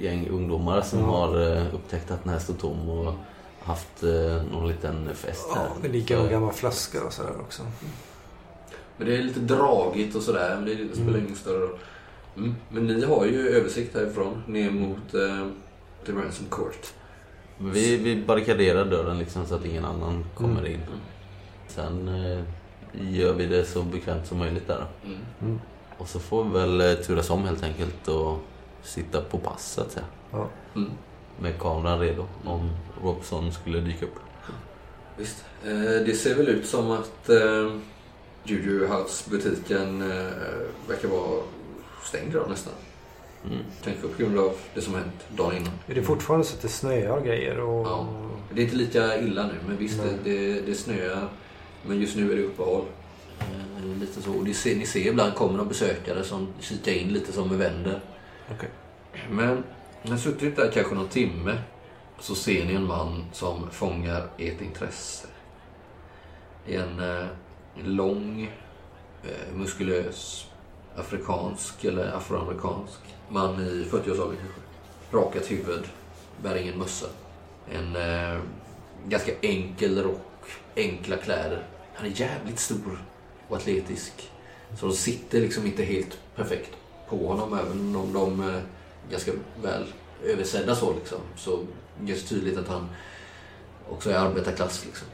[SPEAKER 9] gäng ungdomar som
[SPEAKER 3] Ja.
[SPEAKER 9] har eh, upptäckt att den här står tom och haft eh, någon liten fest här.
[SPEAKER 3] Ja, det ligger någon gammal flaska och sådär också.
[SPEAKER 1] Men det är lite dragigt och sådär. Men det spelar
[SPEAKER 9] Mm.
[SPEAKER 1] ingen större roll. Mm. Men ni har ju översikt härifrån ner mot eh, The Ransom Court.
[SPEAKER 9] Men Vi, vi barrikaderar dörren liksom så att ingen annan kommer in.
[SPEAKER 1] Mm.
[SPEAKER 9] Sen eh, gör vi det så bekvämt som möjligt där. då.
[SPEAKER 1] Mm.
[SPEAKER 9] Och så får vi väl eh, turas om helt enkelt och sitta på pass så att säga.
[SPEAKER 3] Ja.
[SPEAKER 1] Mm.
[SPEAKER 9] Med kameran redo om Robson skulle dyka upp.
[SPEAKER 1] Visst. Eh, det ser väl ut som att eh, Juju House-butiken verkar vara stängd idag nästan.
[SPEAKER 9] Mm.
[SPEAKER 1] Kanske på grund av det som hänt dagen innan.
[SPEAKER 3] Är det fortfarande så att det snöar grejer? Och...
[SPEAKER 1] Ja. Det är inte lika illa nu, men visst det, det, det snöar. Men just nu är det uppehåll. Eh, Lite så. Och det ser, ni ser ibland kommer någon besökare som kikar in lite som med vänder.
[SPEAKER 3] Okej.
[SPEAKER 1] Men när ni suttit där kanske någon timme så ser ni en man som fångar ert intresse. En eh, lång, eh, muskulös, afrikansk eller afroamerikansk man i 40-årsåldern kanske. Rakat huvud, bär ingen mössa. En eh, ganska enkel rock enkla kläder. Han är jävligt stor och atletisk. Så de sitter liksom inte helt perfekt på honom även om de är ganska väl översedda så liksom. Så görs tydligt att han också är arbetarklass liksom.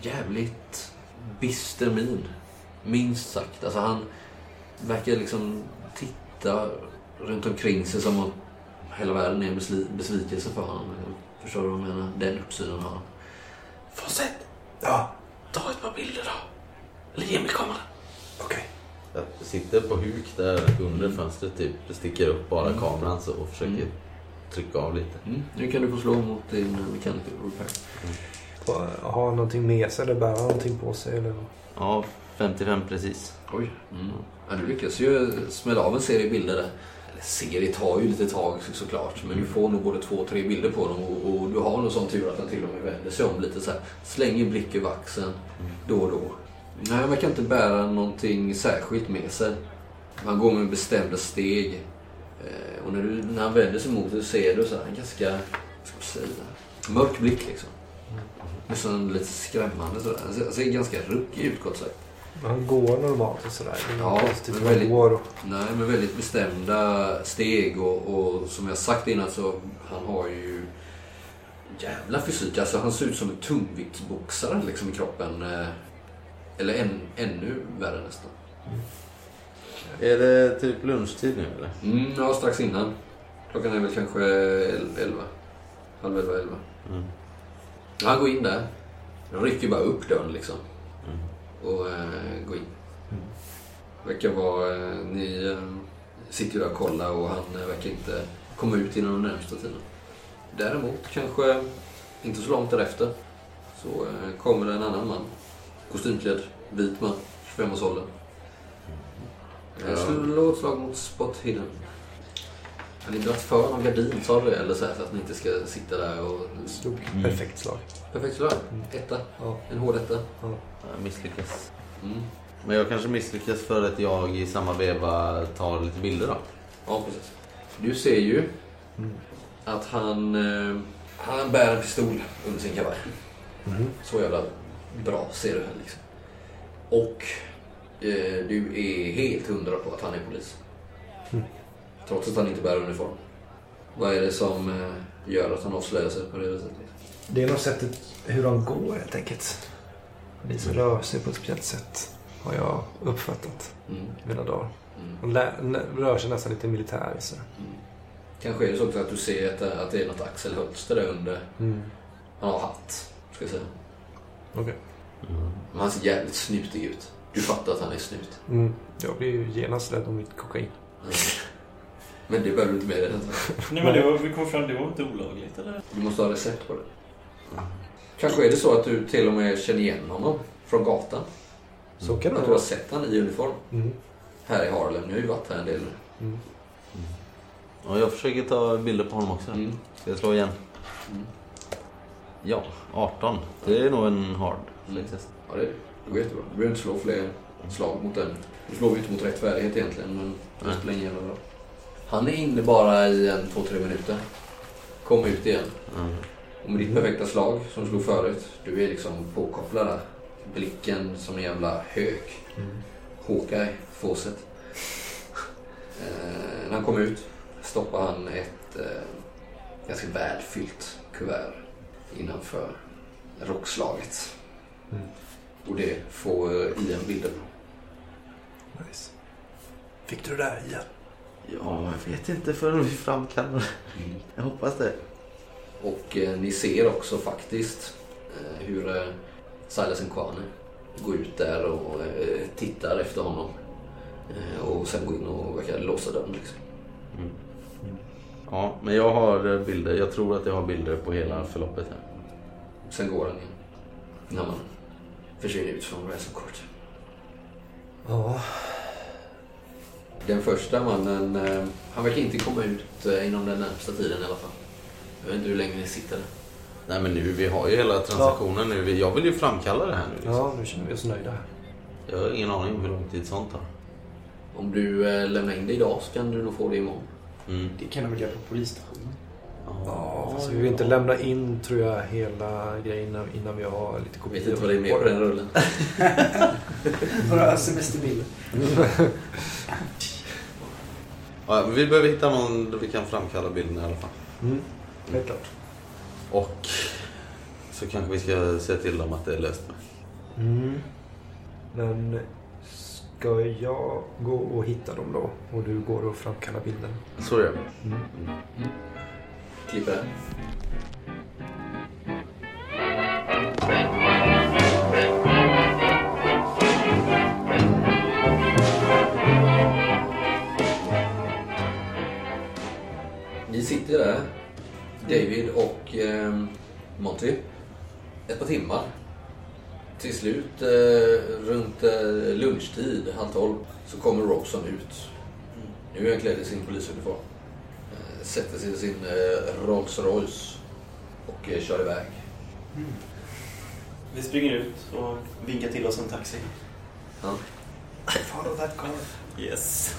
[SPEAKER 1] Jävligt bister min. Minst sagt. Alltså han verkar liksom titta runt omkring sig som att hela världen är en besvikelse för honom. Förstår du vad jag menar? Den uppsynen har han.
[SPEAKER 9] Fortsätt.
[SPEAKER 3] Ja,
[SPEAKER 9] Ta ett par bilder då. Eller ge mig kameran.
[SPEAKER 3] okej.
[SPEAKER 9] Jag sitter på huk där under fönstret typ. Sticker upp bara kameran så och försöker
[SPEAKER 1] Mm.
[SPEAKER 9] trycka av lite.
[SPEAKER 1] Mm. Nu kan du få slå mot din mechanical repair.
[SPEAKER 3] Har han någonting med sig eller bär han någonting på sig? Eller?
[SPEAKER 9] Ja, 55 precis.
[SPEAKER 1] Oj. Mm. Ja, du lyckas ju smälla av en serie bilder där. Eller serie tar ju lite tag så- såklart. Men du får nog både två och tre bilder på dem. Och, och du har nog sån tur att den till och med vänder sig om lite så här. Slänger blick över axeln då och då. Nej, han verkar inte bära någonting särskilt med sig. Han går med bestämda steg. Eh, Och när, du, när han vänder sig mot dig så ser du så här, en ganska, vad ska man säga, mörk blick liksom. Nästan lite skrämmande sådär. Han ser, han ser ganska ruckig ut kort sagt.
[SPEAKER 3] Han går normalt och sådär.
[SPEAKER 1] Ja, men väldigt-.
[SPEAKER 3] Och...
[SPEAKER 1] Nej, men väldigt bestämda steg och, och som jag sagt innan så han har ju jävla fysik. Alltså han ser ut som en tungviktsboxare liksom i kroppen. Eller än, ännu värre nästan.
[SPEAKER 9] Är det typ lunchtid nu eller?
[SPEAKER 1] Mm, ja, strax innan. Klockan är väl kanske el- elva. Halv elva, elva.
[SPEAKER 9] Mm.
[SPEAKER 1] Han går in där. Han rycker bara upp dörren liksom.
[SPEAKER 9] Mm.
[SPEAKER 1] Och eh, går in. Verkar vara... Eh, ni eh, sitter ju där och kollar och han eh, verkar inte komma ut inom den närmsta tiden. Däremot kanske inte så långt därefter så eh, kommer det en annan man. Kostymklädd, vit man, 25-årsåldern.
[SPEAKER 9] Ja.
[SPEAKER 1] Jag skulle slå ett slag mot spot hidden. Har ni dragit för någon gardin, sa du det? Eller så, här, så att ni inte ska sitta där och...
[SPEAKER 3] Stod.
[SPEAKER 9] Mm.
[SPEAKER 3] Perfekt slag.
[SPEAKER 1] Perfekt slag. Etta.
[SPEAKER 3] Ja.
[SPEAKER 1] En hård etta.
[SPEAKER 9] Jag misslyckas.
[SPEAKER 1] Mm.
[SPEAKER 9] Men jag kanske misslyckas för att jag i samma veva tar lite bilder då.
[SPEAKER 1] Ja, precis. Du ser ju
[SPEAKER 3] Mm.
[SPEAKER 1] att han, eh, han bär en pistol under sin kavaj.
[SPEAKER 3] Mhm.
[SPEAKER 1] Så jävla bra ser du liksom. Och eh, du är helt hundra på att han är polis.
[SPEAKER 3] Mm.
[SPEAKER 1] Trots att han inte bär uniform. Vad är det som eh, gör att han avslöjar sig på det viset? Liksom?
[SPEAKER 3] Det är nog sättet hur de går helt enkelt. De som rör sig på ett speciellt sätt. Har jag uppfattat
[SPEAKER 1] Mm.
[SPEAKER 3] mina dagar.
[SPEAKER 1] Mm.
[SPEAKER 3] De rör sig nästan lite militäriskt. så.
[SPEAKER 1] Kanske är det så att du ser att, att det är något axelhölster där under.
[SPEAKER 3] Mm.
[SPEAKER 1] Han har hatt, ska jag säga.
[SPEAKER 3] Okej.
[SPEAKER 1] Men han ser jävligt snutig ut. Du fattar att han är snut.
[SPEAKER 3] Mm. Jag blir ju genast rädd om mitt kokain.
[SPEAKER 1] Men det behöver du inte med dig.
[SPEAKER 5] Nej men det var, vi kom fram, det var inte olagligt eller?
[SPEAKER 1] Du måste ha recept på det. Kanske är det så att du till och med känner igen honom från gatan.
[SPEAKER 3] Så kan det
[SPEAKER 1] Att du har
[SPEAKER 3] vara.
[SPEAKER 1] sett honom i uniform.
[SPEAKER 3] Mm.
[SPEAKER 1] Här i Harlem. Ni har ju varit här en del nu.
[SPEAKER 3] Mm.
[SPEAKER 9] Och jag försöker ta bilder på honom också.
[SPEAKER 1] Mm.
[SPEAKER 9] Ska jag slå igen?
[SPEAKER 1] Mm.
[SPEAKER 9] Ja, 18. Det är nog en hard
[SPEAKER 1] Mm.
[SPEAKER 9] success.
[SPEAKER 1] Ja, det, det går jättebra. Du behöver inte slå fler slag mot den. Du slår ju inte mot rätt färdighet egentligen, men det spelar ingen jävla roll. Han är inne bara i en, två, tre minuter. Kom ut igen.
[SPEAKER 9] Mm.
[SPEAKER 1] Och med ditt perfekta slag som du slog förut, du är liksom påkopplad där. Blicken som en jävla hök.
[SPEAKER 3] Mm.
[SPEAKER 1] Hawkeye, Fawcett. Eh, när han kom ut stoppade han ett eh, ganska välfyllt kuvert innanför rockslaget.
[SPEAKER 3] Mm.
[SPEAKER 1] Och det får eh, Ian bilden på.
[SPEAKER 3] Nice. Fick du det där igen?
[SPEAKER 9] Ja, jag vet inte förrän vi framkallar det. Jag hoppas det.
[SPEAKER 1] Och eh, ni ser också faktiskt eh, hur eh, Silas Nkwane går ut där och eh, tittar efter honom. Eh, och sen går in och verkar låsa dörren liksom.
[SPEAKER 9] Ja, men jag har eh, bilder. Jag tror att jag har bilder på hela förloppet här.
[SPEAKER 1] Sen går han in. När man försvinner ut från Ransom Court.
[SPEAKER 3] Ja.
[SPEAKER 1] Den första mannen, eh, han verkar inte komma ut eh, inom den närmsta tiden i alla fall. Jag vet inte hur länge ni sitter där.
[SPEAKER 9] Nej men nu, vi har ju hela transaktionen nu. Jag vill ju framkalla det här nu. Liksom.
[SPEAKER 3] ja, nu känner vi oss nöjda här.
[SPEAKER 9] Jag har ingen aning om hur lång tid sånt tar.
[SPEAKER 1] Om du lämnar in det idag så kan du nog få det imorgon.
[SPEAKER 9] Mm.
[SPEAKER 2] Det kan de väl göra på polisstationen?
[SPEAKER 3] Ja, fast vi vill inte lämna in tror jag hela grejen innan, innan vi har lite
[SPEAKER 1] Jag vet inte vad det är med på den rullen.
[SPEAKER 2] Några semesterbilder.
[SPEAKER 9] Ja, men vi behöver hitta någon där vi kan framkalla bilden i alla fall.
[SPEAKER 3] Mm, helt klart.
[SPEAKER 9] Och så kanske vi ska se till dem att det är löst med.
[SPEAKER 3] Mm. Men ska jag gå och hitta dem då? Och du går och framkallar bilden?
[SPEAKER 9] Så gör vi.
[SPEAKER 3] Mm.
[SPEAKER 1] Klipper den. Ni sitter där, David och eh, Monty, ett par timmar. Till slut, eh, runt eh, lunchtid, halv tolv, så kommer Robson ut. Nu är han klädd i sin polisuniform. Eh, sätter sig i sin eh, Rolls Royce och eh, kör iväg.
[SPEAKER 5] Vi springer ut och vinkar till oss en taxi.
[SPEAKER 1] Ja.
[SPEAKER 2] Follow that car.
[SPEAKER 5] Yes.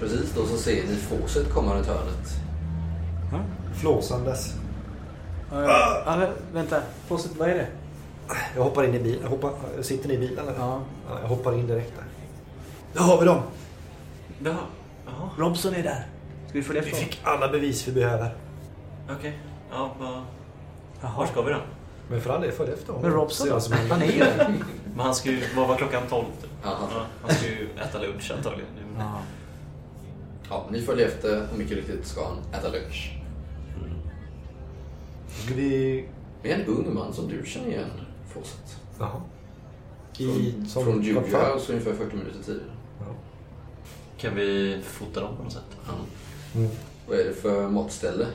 [SPEAKER 1] Precis då så ser ni Fawcett komma runt hörnet.
[SPEAKER 3] Flåsandes.
[SPEAKER 2] Ah, vä- vänta, Fawcett, vad är det?
[SPEAKER 3] Jag hoppar in i bilen. Jag hoppar, sitter ni i bilen eller?
[SPEAKER 2] Ja.
[SPEAKER 3] Ja, jag hoppar in direkt där. Där har vi dem!
[SPEAKER 5] Ja. Jaha.
[SPEAKER 2] Robson är där. Ska vi följa
[SPEAKER 3] Vi
[SPEAKER 2] efter
[SPEAKER 3] fick alla bevis vi behöver.
[SPEAKER 5] Okej. Ja, vad...
[SPEAKER 2] Jaha.
[SPEAKER 5] Var ska vi då?
[SPEAKER 3] Men för all del, följ efter honom.
[SPEAKER 2] Men Robson då? Han är ju där.
[SPEAKER 5] Men han ska ju... Vad var klockan 12? Typ.
[SPEAKER 1] Ja.
[SPEAKER 5] Han ska ju äta lunch antagligen.
[SPEAKER 2] Ja.
[SPEAKER 1] Ja, ni följer efter och mycket riktigt ska han äta lunch.
[SPEAKER 3] Ska vi...
[SPEAKER 1] Det är en ung man som du känner igen, Fawcett.
[SPEAKER 3] Jaha.
[SPEAKER 1] Från,
[SPEAKER 3] som
[SPEAKER 1] från Julia,
[SPEAKER 3] kopplare.
[SPEAKER 1] alltså ungefär 40 minuter tidigare.
[SPEAKER 5] Kan vi fota dem på något sätt?
[SPEAKER 1] Ja.
[SPEAKER 3] Mm.
[SPEAKER 1] Vad är det för matställe?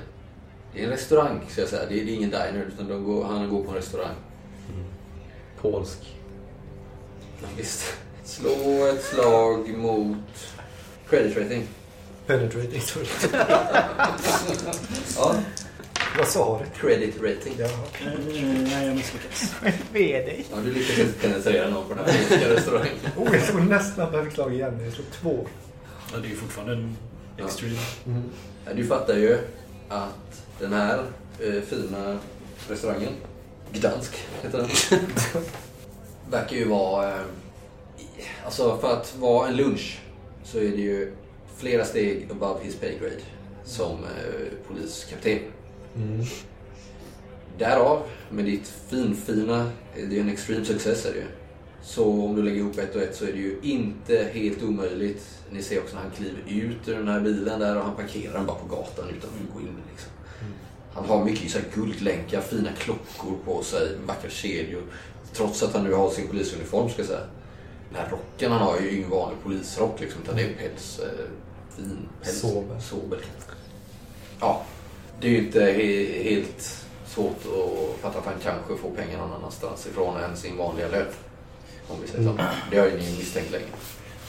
[SPEAKER 1] Det är en restaurang, ska jag säga. Det är, det är ingen diner, utan de går, han går på en restaurang.
[SPEAKER 9] Polsk.
[SPEAKER 1] Ja, visst. Slå ett slag mot credit rating.
[SPEAKER 3] Penetrating.
[SPEAKER 1] Ja,
[SPEAKER 3] Vad sa du?
[SPEAKER 1] credit rating.
[SPEAKER 3] Jaha.
[SPEAKER 5] Nej, jag misslyckades.
[SPEAKER 2] Dig.
[SPEAKER 1] Ja, du lyckas inte penetrera någon på den här restaurangen.
[SPEAKER 3] Oh, jag slog nästan på högt slag igen. Jag slog två.
[SPEAKER 5] Ja, det är ju fortfarande en extreme.
[SPEAKER 3] Mm.
[SPEAKER 1] Ja, Du fattar ju att den här eh, fina restaurangen, Gdansk heter den, verkar ju vara... Eh, alltså för att vara en lunch så är det ju flera steg above his pay grade som eh, poliskapten.
[SPEAKER 3] Mm.
[SPEAKER 1] Därav, med ditt finfina, det är en extreme success är det ju. Så om du lägger ihop ett och ett så är det ju inte helt omöjligt. Ni ser också när han kliver ut ur den här bilen där och han parkerar den bara på gatan utan att gå in. Liksom. Han har mycket så här guldlänkar, fina klockor på sig, vackra kedjor. Trots att han nu har sin polisuniform ska jag säga. Den här rocken han har är ju ingen vanlig polisrock liksom, utan det är en päls, eh, fin päls.
[SPEAKER 3] Sober.
[SPEAKER 1] Sober. Ja, det är ju inte he- helt svårt att fatta att han kanske får pengar någon annanstans ifrån än sin vanliga lön. Om vi säger så. Det har ju ni misstänkt länge.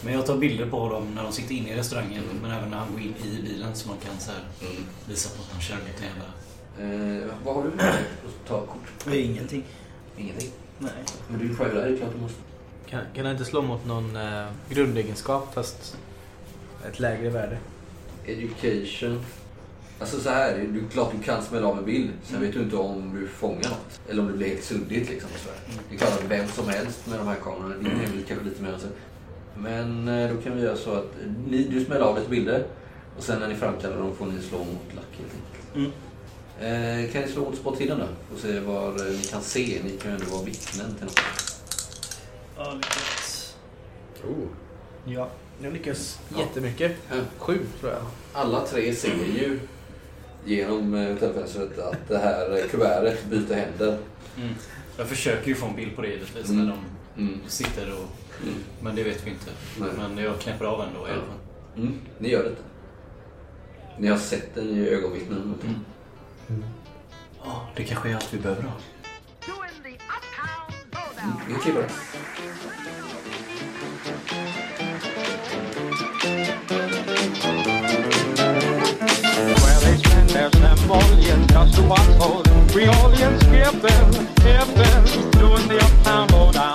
[SPEAKER 5] Men jag tar bilder på dem när de sitter inne i restaurangen, men även när han går in i bilen så man kan så här
[SPEAKER 1] Mm.
[SPEAKER 5] visa på att han kör lite jävla...
[SPEAKER 1] Eh, vad har du med dig att ta kort?
[SPEAKER 2] Det är ingenting.
[SPEAKER 1] Ingenting.
[SPEAKER 2] Nej.
[SPEAKER 1] Men du är ju private, det är klart du måste.
[SPEAKER 2] Kan, kan jag inte slå mot någon eh, grundegenskap fast ett lägre värde?
[SPEAKER 1] Education. Alltså så här, det är klart du kan smälla av en bild. Sen vet du inte om du fångar något. Eller om det blir helt suddigt liksom. Och så där. Det är klart att vem som helst med de här kamerorna, din är väl kanske lite mer än så. Men eh, då kan vi göra så att ni, du smäller av lite bilder. Och sen när ni framkallar dem får ni slå mot lack helt enkelt.
[SPEAKER 5] Mm.
[SPEAKER 1] Eh, kan ni slå mot spotthidden då? Och se vad eh, ni kan se. Ni kan ju ändå vara vittnen till något.
[SPEAKER 5] Ja, lyckats.
[SPEAKER 9] Oh.
[SPEAKER 2] Ja. Jag lyckas
[SPEAKER 1] Ja.
[SPEAKER 2] jättemycket.
[SPEAKER 1] Ja.
[SPEAKER 2] Sju tror jag.
[SPEAKER 1] Alla tre ser ju genom eh, hotellfönstret att det här eh, kuvertet byter händer.
[SPEAKER 5] Mm. Jag försöker ju få en bild på det givetvis
[SPEAKER 1] Mm.
[SPEAKER 5] när de
[SPEAKER 1] Mm.
[SPEAKER 5] sitter och...
[SPEAKER 1] Mm.
[SPEAKER 5] Men det vet vi inte.
[SPEAKER 1] Nej.
[SPEAKER 5] Men jag knäpper av ändå i alla fall.
[SPEAKER 1] Mm. Ni gör det. Ni har sett den i ögonvittnen.
[SPEAKER 5] Mm. Ja, det kanske är allt vi behöver ha.
[SPEAKER 1] Mm. Vi klipper det.
[SPEAKER 10] Smolian just to watch for Creolians give them, doing the uptown lowdown.